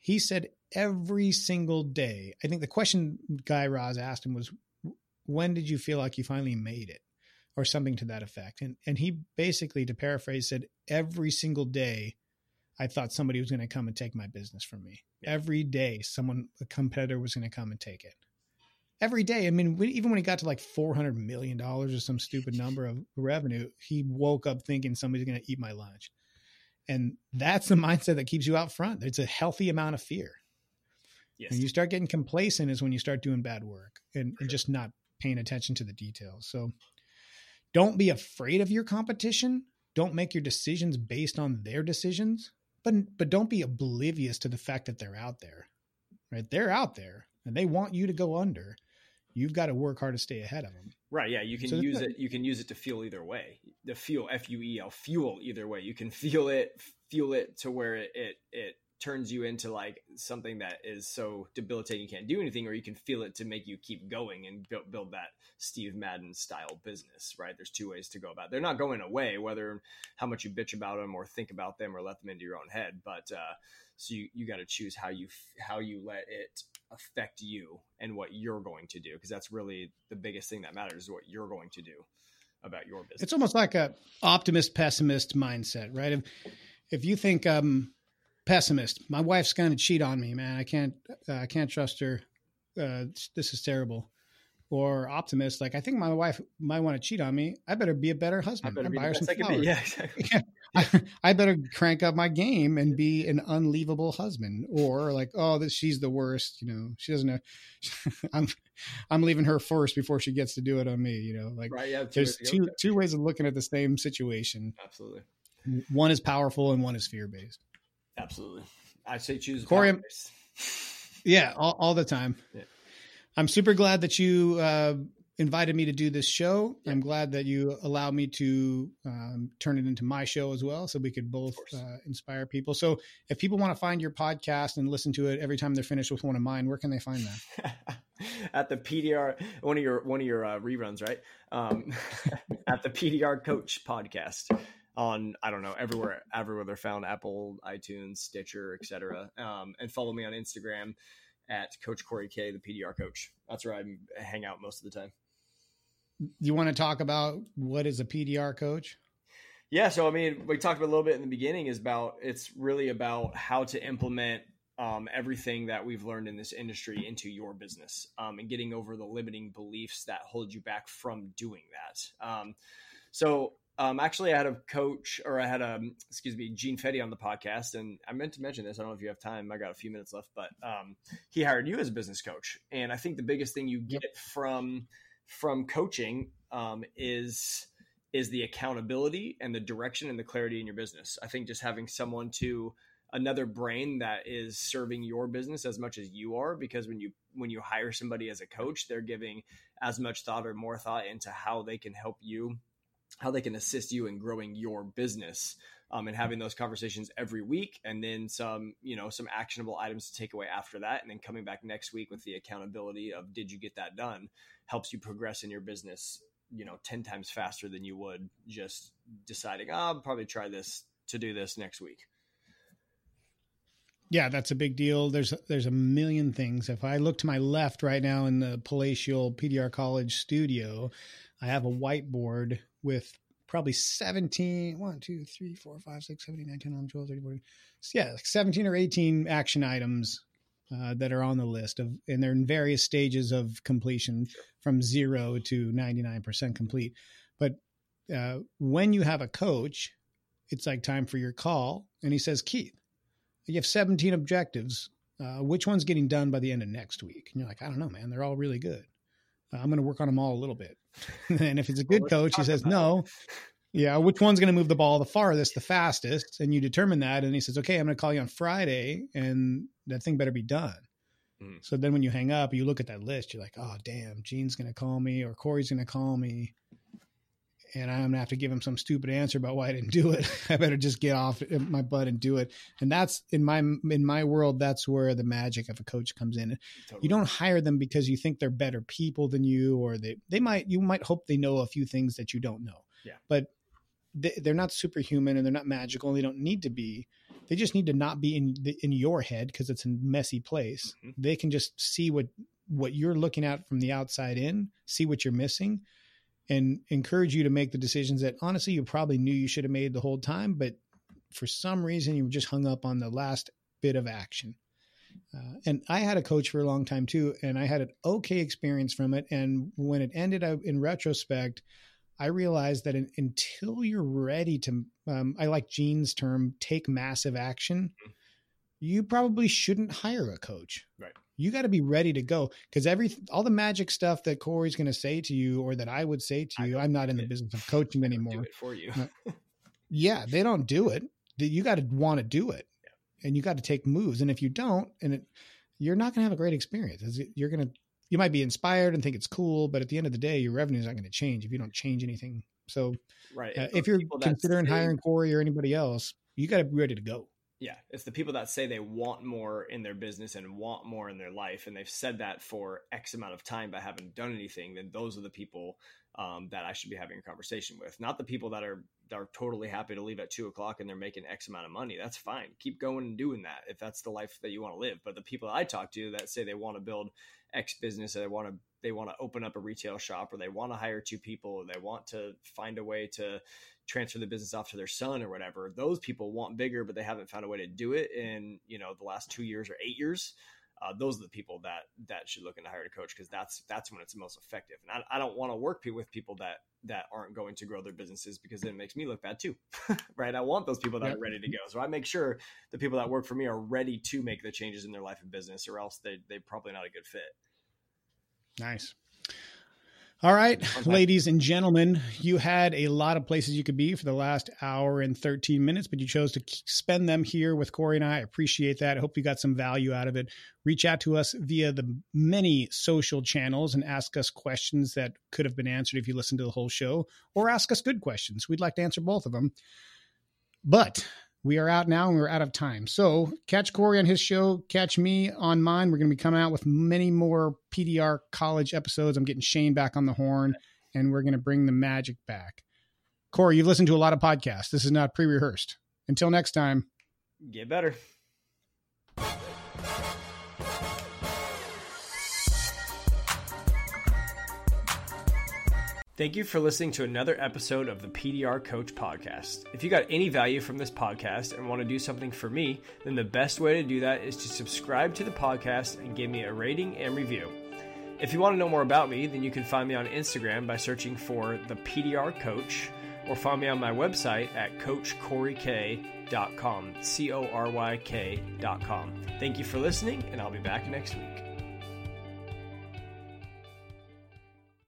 he said every single day. I think the question Guy Raz asked him was, "When did you feel like you finally made it?" Or something to that effect. And and he basically, to paraphrase, said every single day, I thought somebody was going to come and take my business from me. Every day, someone a competitor was going to come and take it. Every day, I mean, even when he got to like four hundred million dollars or some stupid number of revenue, he woke up thinking somebody's going to eat my lunch. And that's the mindset that keeps you out front. It's a healthy amount of fear. Yes. When you start getting complacent is when you start doing bad work and, and just not paying attention to the details. So don't be afraid of your competition. Don't make your decisions based on their decisions, but but don't be oblivious to the fact that they're out there. Right? They're out there and they want you to go under. You've got to work hard to stay ahead of them. Right. Yeah. You can So use it. You can use it to feel either way. The fuel, F U E L, fuel either way. You can feel it, fuel it to where it, it it turns you into like something that is so debilitating you can't do anything, or you can feel it to make you keep going and build build that Steve Madden style business. Right. There's two ways to go about. It. They're not going away, whether how much you bitch about them or think about them or let them into your own head. But uh, so you you got to choose how you how you let it affect you and what you're going to do because that's really the biggest thing that matters is what you're going to do about your business. It's almost like a optimist pessimist mindset, right? If if you think um pessimist, my wife's going to cheat on me, man. I can't uh, I can't trust her. Uh, this is terrible. Or optimist, like I think my wife might want to cheat on me. I better be a better husband. I better buy her some I can be. flowers. Yeah, exactly. [LAUGHS] I, better crank up my game and be an unleavable husband. Or like, oh, this she's the worst. You know, she doesn't know. [LAUGHS] I'm I'm leaving her first before she gets to do it on me. You know, like Right. Yeah. there's ways to go with two two ways of looking at the same situation. Absolutely. One is powerful and one is fear based. Absolutely. I say choose Corey, [LAUGHS] Yeah, all, all the time. Yeah. I'm super glad that you uh, invited me to do this show. Yeah. I'm glad that you allowed me to um, turn it into my show as well, so we could both uh, inspire people. So, if people want to find your podcast and listen to it every time they're finished with one of mine, where can they find that? [LAUGHS] at the PDR, one of your one of your uh, reruns, right? Um, [LAUGHS] at the PDR Coach podcast on I don't know everywhere everywhere they're found Apple, iTunes, Stitcher, etc. Um, and follow me on Instagram at Coach Cory K, the PDR Coach. That's where I hang out most of the time. You want to talk about what is a PDR coach? Yeah, so I mean, we talked about a little bit in the beginning is about it's really about how to implement um, everything that we've learned in this industry into your business um, and getting over the limiting beliefs that hold you back from doing that. Um, so um, actually, I had a coach, or I had a excuse me, Gene Fetty on the podcast, and I meant to mention this. I don't know if you have time. I got a few minutes left, but um, he hired you as a business coach, and I think the biggest thing you get from from coaching um, is is the accountability and the direction and the clarity in your business. I think just having someone to another brain that is serving your business as much as you are because when you when you hire somebody as a coach they're giving as much thought or more thought into how they can help you how they can assist you in growing your business um, and having those conversations every week and then some you know some actionable items to take away after that and then coming back next week with the accountability of did you get that done helps you progress in your business you know 10 times faster than you would just deciding oh, i'll probably try this to do this next week Yeah, that's a big deal. There's there's a million things. If I look to my left right now in the palatial PDR College studio, I have a whiteboard with probably 17, 1, 2, 3, 4, 5, 6, 7, 8, 9, 10, 11, 12, 13, 14. Yeah, like 17 or 18 action items uh, that are on the list of, and they're in various stages of completion from zero to 99% complete. But uh, when you have a coach, it's like time for your call. And he says, Keith, you have 17 objectives. Uh, which one's getting done by the end of next week? And you're like, I don't know, man. They're all really good. I'm going to work on them all a little bit. [LAUGHS] and if it's a good let's coach, he says, about no. Yeah, which one's going to move the ball the farthest, the fastest? And you determine that. And he says, okay, I'm going to call you on Friday, and that thing better be done. Mm-hmm. So then when you hang up, you look at that list, you're like, oh, damn, Gene's going to call me or Cory's going to call me. And I'm to have to give him some stupid answer about why I didn't do it. [LAUGHS] I better just get off my butt and do it. And that's in my in my world. That's where the magic of a coach comes in. Totally. You don't hire them because you think they're better people than you, or they they might you might hope they know a few things that you don't know. Yeah. But they, they're not superhuman and they're not magical. And they don't need to be they just need to not be in the, in your head because it's a messy place. Mm-hmm. They can just see what what you're looking at from the outside in, see what you're missing, and encourage you to make the decisions that honestly you probably knew you should have made the whole time, but for some reason you were just hung up on the last bit of action. Uh, and I had a coach for a long time too, and I had an okay experience from it. And when it ended, I, in retrospect, I realized that in, until you're ready to, um, I like Gene's term, take massive action, mm-hmm. you probably shouldn't hire a coach. Right. You got to be ready to go because every all the magic stuff that Cory's going to say to you or that I would say to you, I'm not in the business of [LAUGHS] coaching anymore. for you. [LAUGHS] yeah, they don't do it. You got to want to do it, yeah. and you got to take moves. And if you don't, and it, you're not going to have a great experience. You're going to you might be inspired and think it's cool, but at the end of the day, your revenue is not going to change if you don't change anything. So, right, uh, if you're considering hiring Corey or anybody else, you got to be ready to go. Yeah, it's the people that say they want more in their business and want more in their life, and they've said that for X amount of time but haven't done anything. Then those are the people um, that I should be having a conversation with, not the people that are that are totally happy to leave at two o'clock and they're making X amount of money. That's fine. Keep going and doing that if that's the life that you want to live. But the people I talk to that say they want to build X business, or they want to they want to open up a retail shop, or they want to hire two people, or they want to find a way to transfer the business off to their son or whatever. Those people want bigger, but they haven't found a way to do it in you know the last two years or eight years uh, those are the people that that should look into hiring a coach because that's that's when it's most effective. And I, I don't want to work with people that that aren't going to grow their businesses because it makes me look bad too, [LAUGHS] right? I want those people that are ready to go. So I make sure the people that work for me are ready to make the changes in their life and business, or else they they're probably not a good fit. Nice. All right, ladies and gentlemen, you had a lot of places you could be for the last hour and 13 minutes, but you chose to spend them here with Cory and I. I appreciate that. I hope you got some value out of it. Reach out to us via the many social channels and ask us questions that could have been answered if you listened to the whole show, or ask us good questions. We'd like to answer both of them. But we are out now and we're out of time. So catch Cory on his show, catch me on mine. We're going to be coming out with many more PDR college episodes. I'm getting Shane back on the horn and we're going to bring the magic back. Cory, you've listened to a lot of podcasts. This is not pre rehearsed. Until next time, get better. Thank you for listening to another episode of the PDR Coach Podcast. If you got any value from this podcast and want to do something for me, then the best way to do that is to subscribe to the podcast and give me a rating and review. If you want to know more about me, then you can find me on Instagram by searching for the PDR Coach or find me on my website at coachcoryk.com, C O R Y K.com. Thank you for listening, and I'll be back next week.